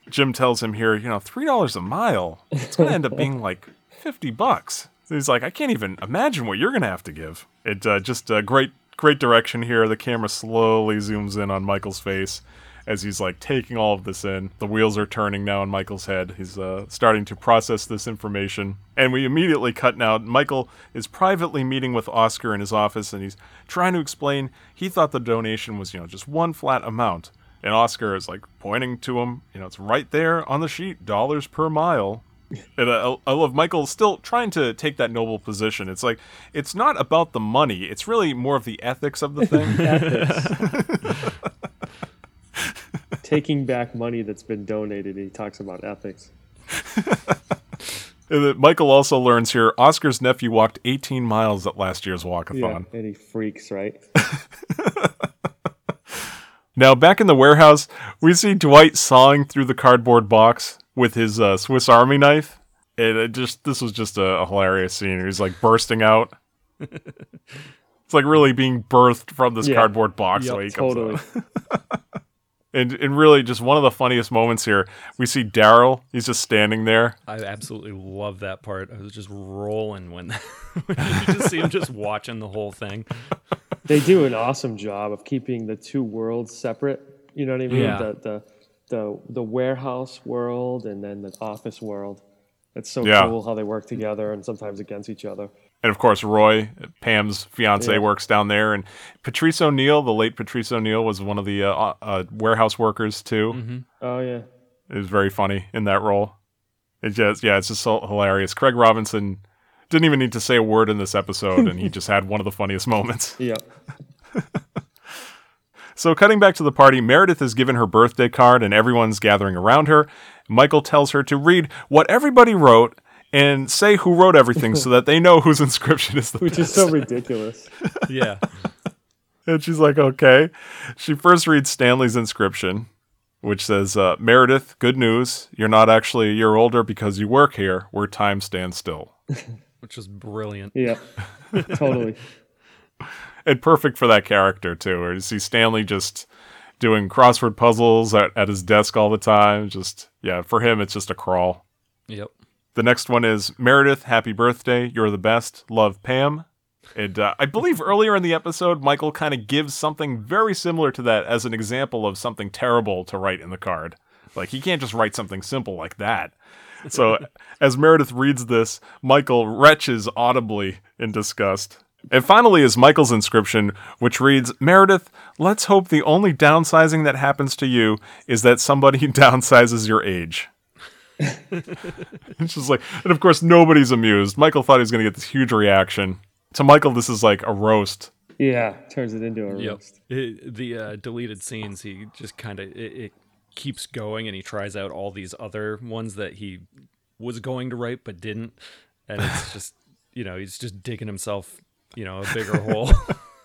Jim tells him here, you know, three dollars a mile. It's gonna end up being like fifty bucks. So he's like, I can't even imagine what you're gonna have to give. It uh, just uh, great, great direction here. The camera slowly zooms in on Michael's face as he's like taking all of this in. The wheels are turning now in Michael's head. He's uh, starting to process this information, and we immediately cut now. Michael is privately meeting with Oscar in his office, and he's trying to explain he thought the donation was, you know, just one flat amount. And Oscar is like pointing to him, you know, it's right there on the sheet, dollars per mile. And I, I love Michael still trying to take that noble position. It's like it's not about the money; it's really more of the ethics of the thing. Ethics. Taking back money that's been donated. He talks about ethics. Michael also learns here Oscar's nephew walked 18 miles at last year's Yeah, walkathon. and he freaks, right? Now, back in the warehouse, we see Dwight sawing through the cardboard box with his uh, Swiss Army knife. And it just this was just a, a hilarious scene. He's like bursting out. it's like really being birthed from this Yeah. cardboard box. Yep, the way he comes Totally. Out. And and really, just one of the funniest moments here. We see Darryl. He's just standing there. I absolutely love that part. I was just rolling when, when you just see him just watching the whole thing. they do an awesome job of keeping the two worlds separate. You know what I mean? Yeah. The, the the the warehouse world and then the office world. It's so Yeah. cool how they work together and sometimes against each other. And of course, Roy, Pam's fiance, Yeah. works down there. And Patrice O'Neill, the late Patrice O'Neill, was one of the uh, uh, warehouse workers too. Oh yeah. It was very funny in that role. It just, yeah, it's just so hilarious. Craig Robinson didn't even need to say a word in this episode, and he just had one of the funniest moments. Yep. So, cutting back to the party, Meredith is given her birthday card, and everyone's gathering around her. Michael tells her to read what everybody wrote and say who wrote everything so that they know whose inscription is the Which best. is so ridiculous. Yeah. And she's like, okay. She first reads Stanley's inscription, which says, uh, Meredith, good news. You're not actually a year older because you work here where time stands still. Which is brilliant. Yeah. totally. And perfect for that character, too. Where you see Stanley just doing crossword puzzles at, at his desk all the time. Just, yeah, for him, it's just a crawl. Yep. The next one is Meredith, happy birthday. You're the best. Love, Pam. And uh, I believe earlier in the episode, Michael kind of gives something very similar to that as an example of something terrible to write in the card. Like, he can't just write something simple like that. So, as Meredith reads this, Michael retches audibly in disgust. And finally is Michael's inscription, which reads Meredith, let's hope the only downsizing that happens to you is that somebody downsizes your age. It's just like, and of course, nobody's amused. Michael thought he was going to get this huge reaction. To Michael, this is like a roast. Yeah. Turns it into a Yep. roast. It- the uh, deleted scenes, he just kind of it, it keeps going, and he tries out all these other ones that he was going to write but didn't, and it's just you know he's just digging himself you know a bigger hole.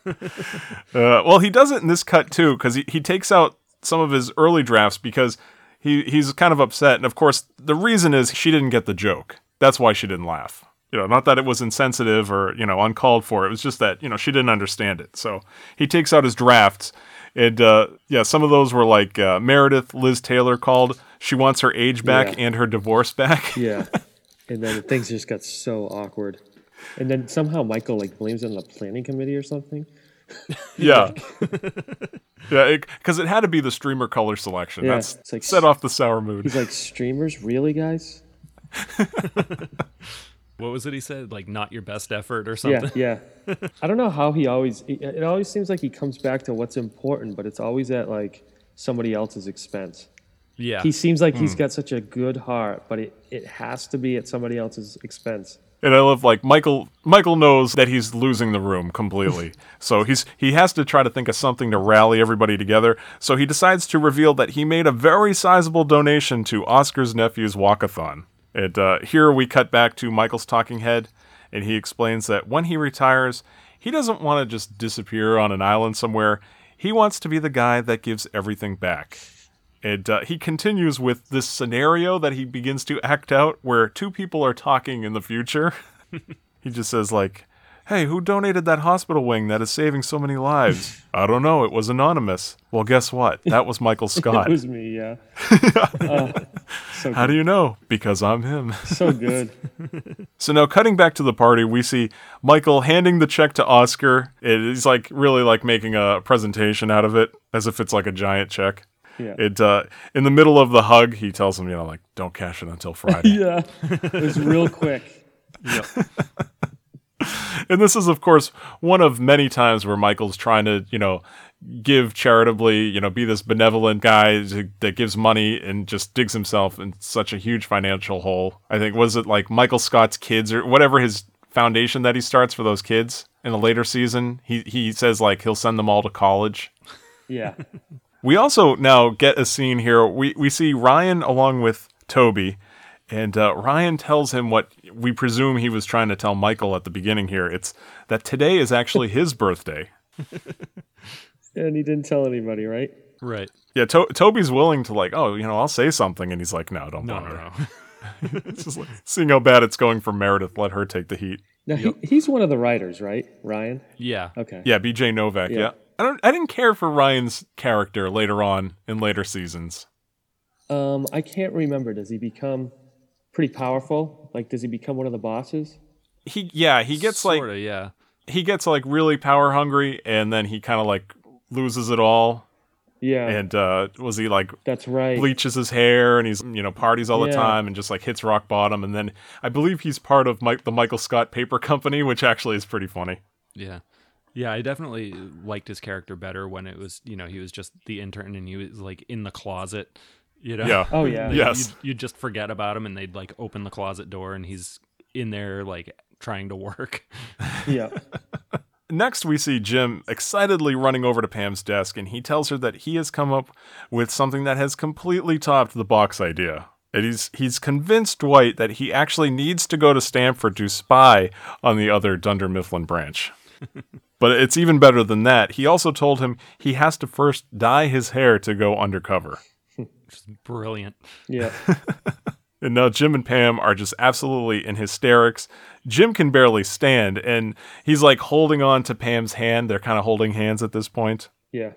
Uh, well, he does it in this cut too, because he, he takes out some of his early drafts because he, he's kind of upset. And of course, the reason is she didn't get the joke. That's why she didn't laugh. You know, not that it was insensitive or, you know, uncalled for. It was just that, you know, she didn't understand it. So he takes out his drafts. And, uh, yeah, some of those were like uh, Meredith, Liz Taylor called. She wants her age back Yeah. and her divorce back. Yeah. and then things just got so awkward. And then somehow Michael like blames it on the planning committee or something. Yeah. yeah, because it, had to be the streamer color selection. Yeah, That's like- set off the sour mood. He's like, streamers, really, guys? what was it he said? Like not your best effort or something. Yeah, yeah. I don't know how he always. It it always seems like he comes back to what's important, but it's always at like somebody else's expense. Yeah. He seems like he's hmm. got such a good heart, but it, it has to be at somebody else's expense. And I love like Michael. Michael knows that he's losing the room completely, so he's he has to try to think of something to rally everybody together. So he decides to reveal that he made a very sizable donation to Oscar's nephew's walkathon. And uh, here we cut back to Michael's talking head, and he explains that when he retires, he doesn't want to just disappear on an island somewhere. He wants to be the guy that gives everything back. And uh, he continues with this scenario that he begins to act out where two people are talking in the future. he just says, like, Hey, who donated that hospital wing that is saving so many lives? I don't know. It was anonymous. Well, guess what? That was Michael Scott. It was me, yeah. Uh, so How do you know? Because I'm him. so good. So now, cutting back to the party, we see Michael handing the check to Oscar. It is like really like making a presentation out of it, as if it's like a giant check. Yeah. It uh, in the middle of the hug, he tells him, you know, like, don't cash it until Friday. yeah. It was real quick. and this is, of course, one of many times where Michael's trying to, you know, give charitably, you know, be this benevolent guy who- that gives money and just digs himself in such a huge financial hole. I think was it like Michael Scott's kids or whatever his foundation that he starts for those kids in a later season. He he says like he'll send them all to college. Yeah. We also now get a scene here. We we see Ryan along with Toby, and uh, Ryan tells him what we presume he was trying to tell Michael at the beginning here. It's that today is actually his birthday. And he didn't tell anybody, right? Right. Yeah, to- Toby's willing to like, oh, you know, I'll say something, and he's like, no, don't No, bother. no, no. It's just like seeing how bad it's going for Meredith. Let her take the heat. Now, he, he's one of the writers, right? Ryan? yeah. Okay. Yeah, B.J. Novak. Yeah. Yeah. I don't. I didn't care for Ryan's character later on in later seasons. Um, I can't remember. Does he become pretty powerful? Like, does he become one of the bosses? He yeah, he gets like Sorta, yeah. he gets like really power hungry, and then he kind of like loses it all. Yeah. And uh, was he like that's right. bleaches his hair and he's you know parties all the time and just like hits rock bottom and then I believe he's part of Mike the Michael Scott Paper Company, which actually is pretty funny. Yeah. Yeah, I definitely liked his character better when it was, you know, he was just the intern and he was like in the closet, you know. Yeah. Oh, yeah. Like, Yes. You'd, you'd just forget about him and they'd like open the closet door and he's in there like trying to work. Yeah. Next, we see Jim excitedly running over to Pam's desk, and he tells her that he has come up with something that has completely topped the box idea. And he's he's convinced Dwight that he actually needs to go to Stamford to spy on the other Dunder Mifflin branch. but it's even better than that. He also told him he has to first dye his hair to go undercover. Brilliant. Yeah. And now Jim and Pam are just absolutely in hysterics. Jim can barely stand, and he's like holding on to Pam's hand. They're kind of holding hands at this point. Yeah.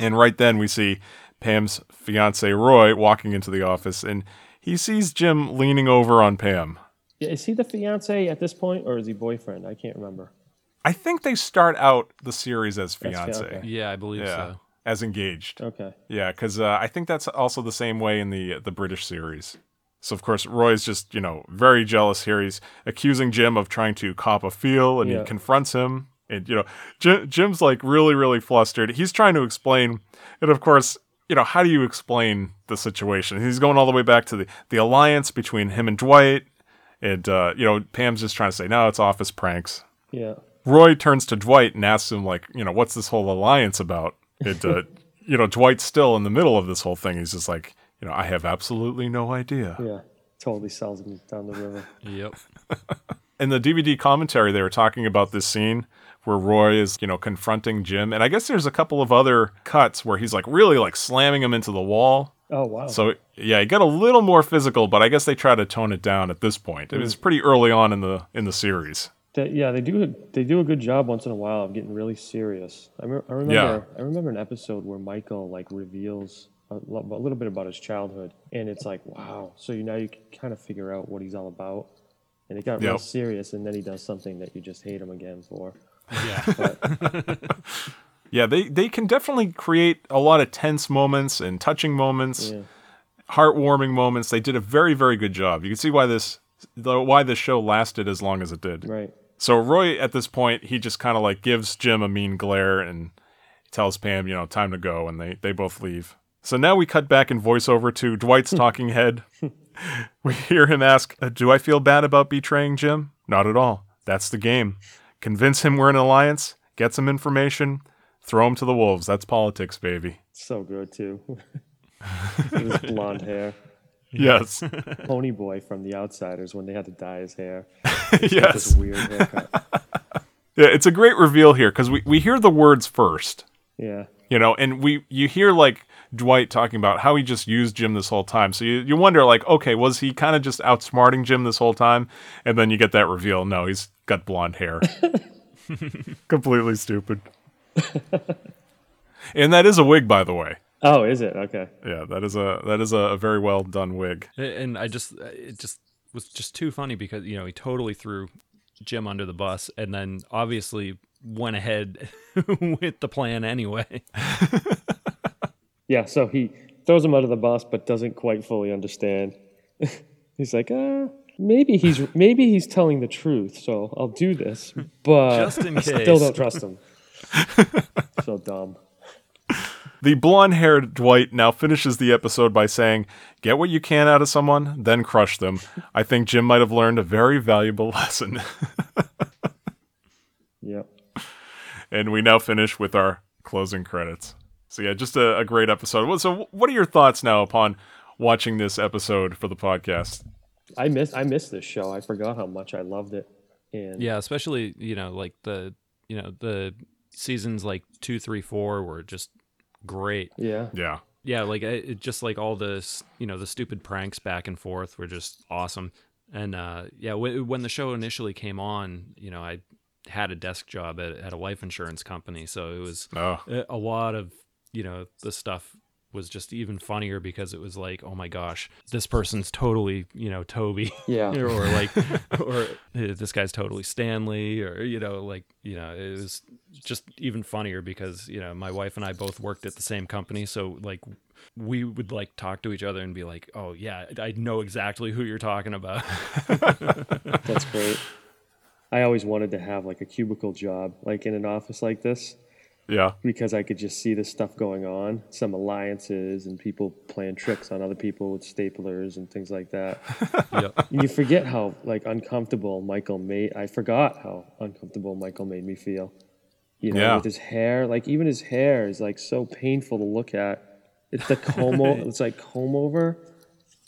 And right then we see Pam's fiance Roy walking into the office, and he sees Jim leaning over on Pam. Yeah. Is he the fiance at this point, or is he boyfriend? I can't remember. I think they start out the series as That's fiance, fiance. Yeah, I believe yeah, so. as engaged. Okay. Yeah, because uh, I think that's also the same way in the the British series. So of course Roy's just you know very jealous here. He's accusing Jim of trying to cop a feel, and Yeah. he confronts him. And you know Jim, Jim's like really really flustered. He's trying to explain, and of course you know how do you explain the situation? He's going all the way back to the the alliance between him and Dwight, and uh, you know Pam's just trying to say no, it's office pranks. Yeah. Roy turns to Dwight and asks him, like, you know, what's this whole alliance about? It, uh, you know, Dwight's still in the middle of this whole thing. He's just like, you know, I have absolutely no idea. Yeah. Totally sells him down the river. Yep. In the DVD commentary, they were talking about this scene where Roy is, you know, confronting Jim. And I guess there's a couple of other cuts where he's like really like slamming him into the wall. Oh wow. So yeah, it got a little more physical, but I guess they try to tone it down at this point. It was pretty early on in the in the series. They- yeah, they do. They do a good job once in a while of getting really serious. I, me- I remember. Yeah. I remember an episode where Michael like reveals a, lo- a little bit about his childhood, and it's like, wow. So you now you can kind of figure out what he's all about, and it got real serious, and then he does something that you just hate him again for. Yeah. Yeah, they they can definitely create a lot of tense moments and touching moments. Yeah. heartwarming moments. They did a very, very good job. You can see why this, why this show lasted as long as it did. Right. So Roy, at this point, he just kind of like gives Jim a mean glare and tells Pam, you know, time to go, and they they both leave. So now we cut back in voiceover to Dwight's talking head. we hear him ask, uh, "Do I feel bad about betraying Jim? Not at all. That's the game. Convince him we're an alliance. Get some information. Throw him to the wolves. That's politics, baby." So good too. His blonde hair. Yes. Pony boy from The Outsiders when they had to dye his hair. yes. This weird haircut. Yeah, it's a great reveal here because we, we hear the words first, Yeah. you know, and we you hear like Dwight talking about how he just used Jim this whole time. So you, you wonder like, okay, was he kind of just outsmarting Jim this whole time? And then you get that reveal. No, he's got blonde hair. Completely stupid. and that is a wig, by the way. Oh, is it? Okay. Yeah, that is a that is a, a very well done wig. and I just it just was just too funny because you know he totally threw Jim under the bus, and then obviously went ahead with the plan anyway. Yeah, so he throws him under the bus, but doesn't quite fully understand. he's like, uh, maybe he's maybe he's telling the truth, so I'll do this, but Just in I still don't trust him. so dumb. The blonde haired Dwight now finishes the episode by saying, Get what you can out of someone, then crush them. I think Jim might have learned a very valuable lesson. Yep. and we now finish with our closing credits. So, yeah, just a, a great episode. So, what are your thoughts now upon watching this episode for the podcast? I miss I miss this show. I forgot how much I loved it. And yeah, especially you know like the you know the seasons like two, three, four were just great. yeah. Yeah. Yeah, like it, it just like all the you know the stupid pranks back and forth were just awesome. And uh, yeah, w- when the show initially came on, you know, I had a desk job at, at a life insurance company, so it was Oh, a a lot of you know the stuff was just even funnier because it was like oh my gosh this person's totally you know toby Yeah. or like or this guy's totally stanley or you know like you know it was just even funnier because you know my wife and i both worked at the same company so like we would like talk to each other and be like oh yeah i know exactly who you're talking about That's great. I always wanted to have like a cubicle job, like in an office like this, yeah. because I could just see this stuff going on, some alliances and people playing tricks on other people with staplers and things like that. yep. And you forget how like uncomfortable Michael made. I forgot how uncomfortable Michael made me feel. You know, Yeah. with his hair, like even his hair is like so painful to look at. It's the comb. it's like comb over,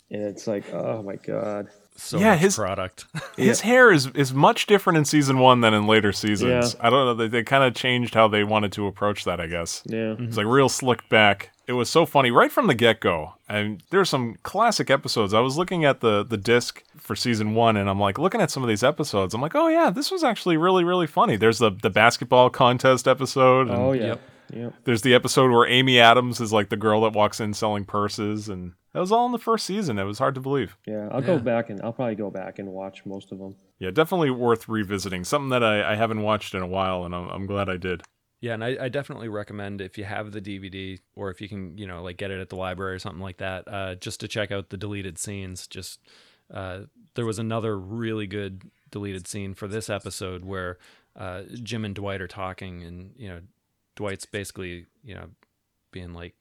and it's like, oh my god. So Yeah, much his- product His hair is, is much different in season one than in later seasons. Yeah. I don't know. They, they kind of changed how they wanted to approach that, I guess. Yeah. Mm-hmm. It's like real slick back. It was so funny right from the get go. And there's some classic episodes. I was looking at the the disc for season one, and I'm like looking at some of these episodes. I'm like, oh yeah, this was actually really really funny. There's the the basketball contest episode. And Oh yeah. Yep. Yep. There's the episode where Amy Adams is like the girl that walks in selling purses, and that was all in the first season. It was hard to believe. Yeah. I'll go back and I'll probably go back and watch most of them. Yeah, definitely worth revisiting. Something that I, I haven't watched in a while, and I'm, I'm glad I did. Yeah, and I, I definitely recommend if you have the DVD or if you can, you know, like get it at the library or something like that, uh, just to check out the deleted scenes. Just uh, there was another really good deleted scene for this episode where uh, Jim and Dwight are talking, and you know, Dwight's basically, you know, being like,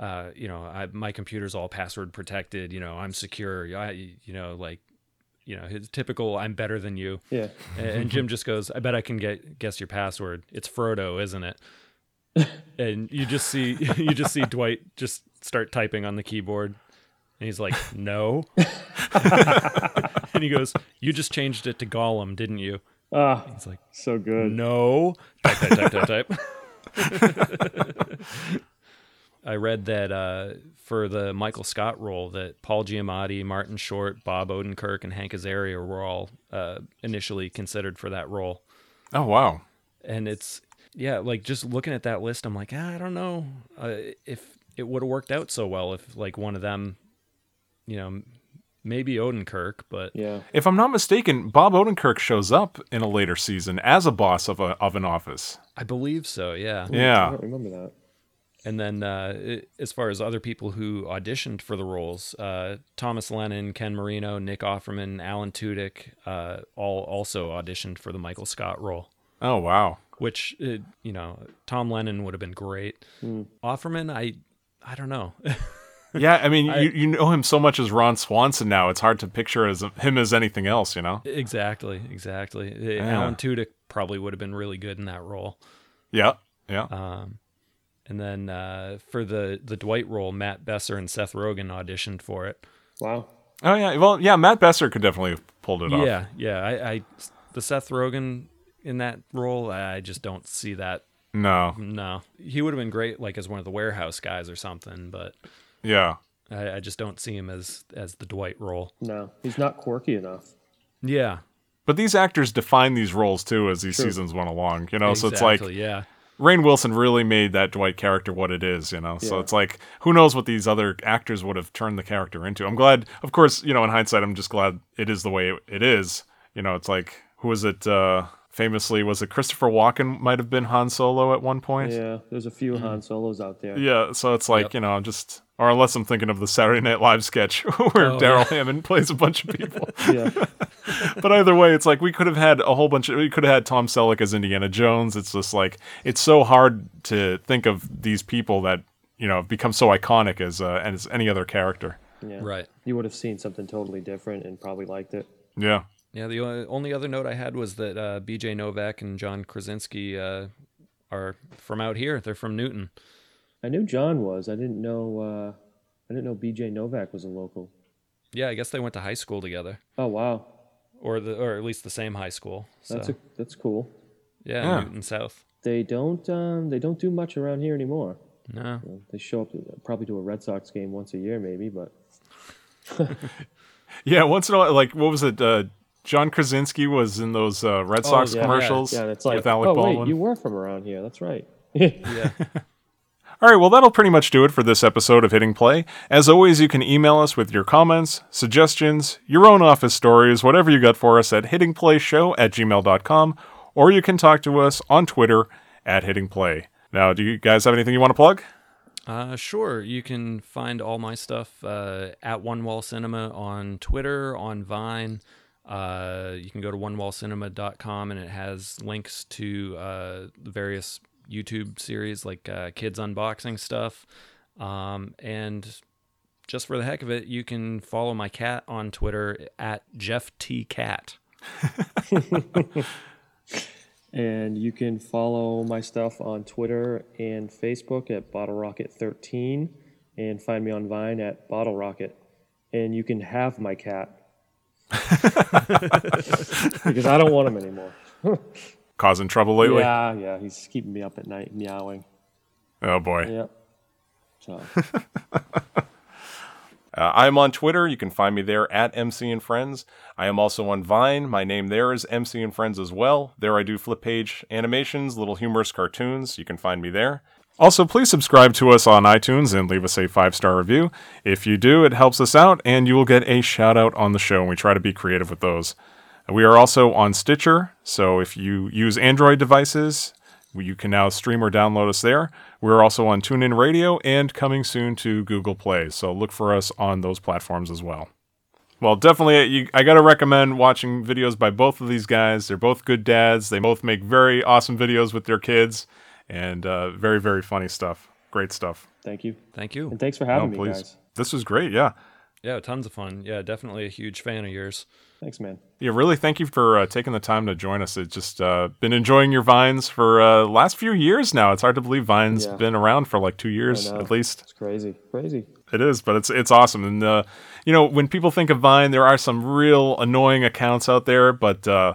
uh, you know, I, my computer's all password protected. You know, I'm secure. I, you know, like, you know, his typical "I'm better than you." Yeah. And- and Jim just goes, "I bet I can get guess your password. It's Frodo, isn't it?" and you just see you just see Dwight just start typing on the keyboard, and he's like, "No," and he goes, "You just changed it to Gollum, didn't you?" Ah, He's like, so good. "No." Type, type, type, type, type. I read that uh, for the Michael Scott role, that Paul Giamatti, Martin Short, Bob Odenkirk, and Hank Azaria were all uh, initially considered for that role. Oh wow. and it's yeah like just looking at that list i'm like ah, i don't know uh, if it would have worked out so well if like one of them you know m- maybe odenkirk but Yeah. If I'm not mistaken, Bob Odenkirk shows up in a later season as a boss of a of an office. i believe so yeah I Yeah. don't remember that. And then uh, as far as other people who auditioned for the roles uh, thomas lennon ken marino nick offerman alan tudyk uh, all also auditioned for the michael scott role Oh wow. which uh, you know tom lennon would have been great offerman i i don't know Yeah, I mean, you, you know him so much as Ron Swanson now. It's hard to picture as him as anything else, you know. Exactly, exactly. Uh, Alan Tudyk probably would have been really good in that role. Yeah, yeah. Um, and then uh, for the the Dwight role, Matt Besser and Seth Rogen auditioned for it. Wow. oh yeah. Well, yeah. Matt Besser could definitely have pulled it off. Yeah, yeah. I, I the Seth Rogen in that role, I just don't see that. No. No, he would have been great, like as one of the warehouse guys or something. But Yeah. I, I just don't see him as as the Dwight role. No, he's not quirky enough. Yeah, But these actors define these roles too as these True. seasons went along, you know. So it's like yeah. Rainn Wilson really made that Dwight character what it is, you know. So it's like who knows what these other actors would have turned the character into. I'm glad, of course, you know, in hindsight, I'm just glad it is the way it, it is. You know, it's like who was it? uh Famously, was it Christopher Walken? Might have been Han Solo at one point. Yeah, there's a few Han Solos out there. Yeah, so it's like Yep. you know, I'm just or unless I'm thinking of the Saturday Night Live sketch where Oh, Darrell Hammond plays a bunch of people. Yeah. but either way, it's like we could have had a whole bunch of we could have had Tom Selleck as Indiana Jones. It's just like it's so hard to think of these people that you know have become so iconic as uh, as any other character. yeah. Right. You would have seen something totally different and probably liked it. Yeah. Yeah, the only other note I had was that uh, BJ Novak and John Krasinski uh, are from out here. They're from Newton. I knew John was. I didn't know. Uh, I didn't know B.J. Novak was a local. Yeah, I guess they went to high school together, Oh wow, or the or at least the same high school. So that's a, that's cool. yeah, Yeah. Newton South. They don't. Um, they don't do much around here anymore. No, They show up probably to a Red Sox game once a year, maybe. But Yeah. Once in a while, like what was it? Uh, John Krasinski was in those uh, Red Sox Oh, yeah, commercials yeah, it's like, with Alec oh Baldwin. wait, you were from around here. That's right. yeah, All right, well, that'll pretty much do it for this episode of Hitting Play. As always, you can email us with your comments, suggestions, your own office stories, whatever you got for us at hittingplayshow at gmail.com, or you can talk to us on Twitter at Hitting Play. Now, do you guys have anything you want to plug? Uh, sure. You can find all my stuff uh, at One Wall Cinema on Twitter, on Vine. Uh, you can go to onewallcinema.com and it has links to uh, various YouTube series like uh, kids unboxing stuff. Um, and just for the heck of it, you can follow my cat on Twitter at Jeff T Cat. and you can follow my stuff on Twitter and Facebook at Bottle Rocket 13, and find me on Vine at Bottle Rocket. And you can have my cat because I don't want him anymore. Causing trouble lately? Yeah, yeah, he's keeping me up at night meowing. Oh, boy. Yeah. So Uh, I'm on Twitter. You can find me there at MC and Friends. I am also on Vine. My name there is MC and Friends as well. There I do flip page animations, little humorous cartoons. You can find me there. Also, please subscribe to us on iTunes and leave us a five star review. If you do, it helps us out and you will get a shout out on the show, and we try to be creative with those. We are also on Stitcher, so if you use Android devices, you can now stream or download us there. We're also on TuneIn Radio and coming soon to Google Play, so look for us on those platforms as well. Well, definitely, you, I got to recommend watching videos by both of these guys. They're both good dads. They both make very awesome videos with their kids and uh, very, very funny stuff. Great stuff. thank you, Thank you. and thanks for No, having me, please. guys. This was great. Yeah. Yeah, tons of fun. Yeah, definitely a huge fan of yours. Thanks, man. Yeah, really. Thank you for uh, taking the time to join us. It's just uh, been enjoying your vines for uh, last few years now. It's hard to believe Vines Yeah. been around for like two years at least. It's crazy, crazy. It is, but it's it's awesome. And uh, you know, when people think of Vine, there are some real annoying accounts out there, but uh,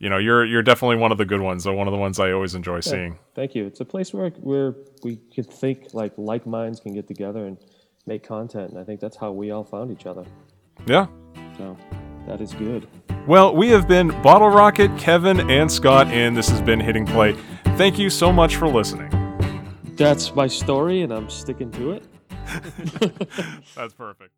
you know, you're you're definitely one of the good ones. So one of the ones I always enjoy seeing. Thank you. It's a place where where we can think like like minds can get together and make content, and I think that's how we all found each other. Yeah. So that is good. Well, we have been Bottle Rocket, Kevin, and Scott, and this has been Hitting Play. Thank you so much for listening. That's my story, and I'm sticking to it. That's perfect.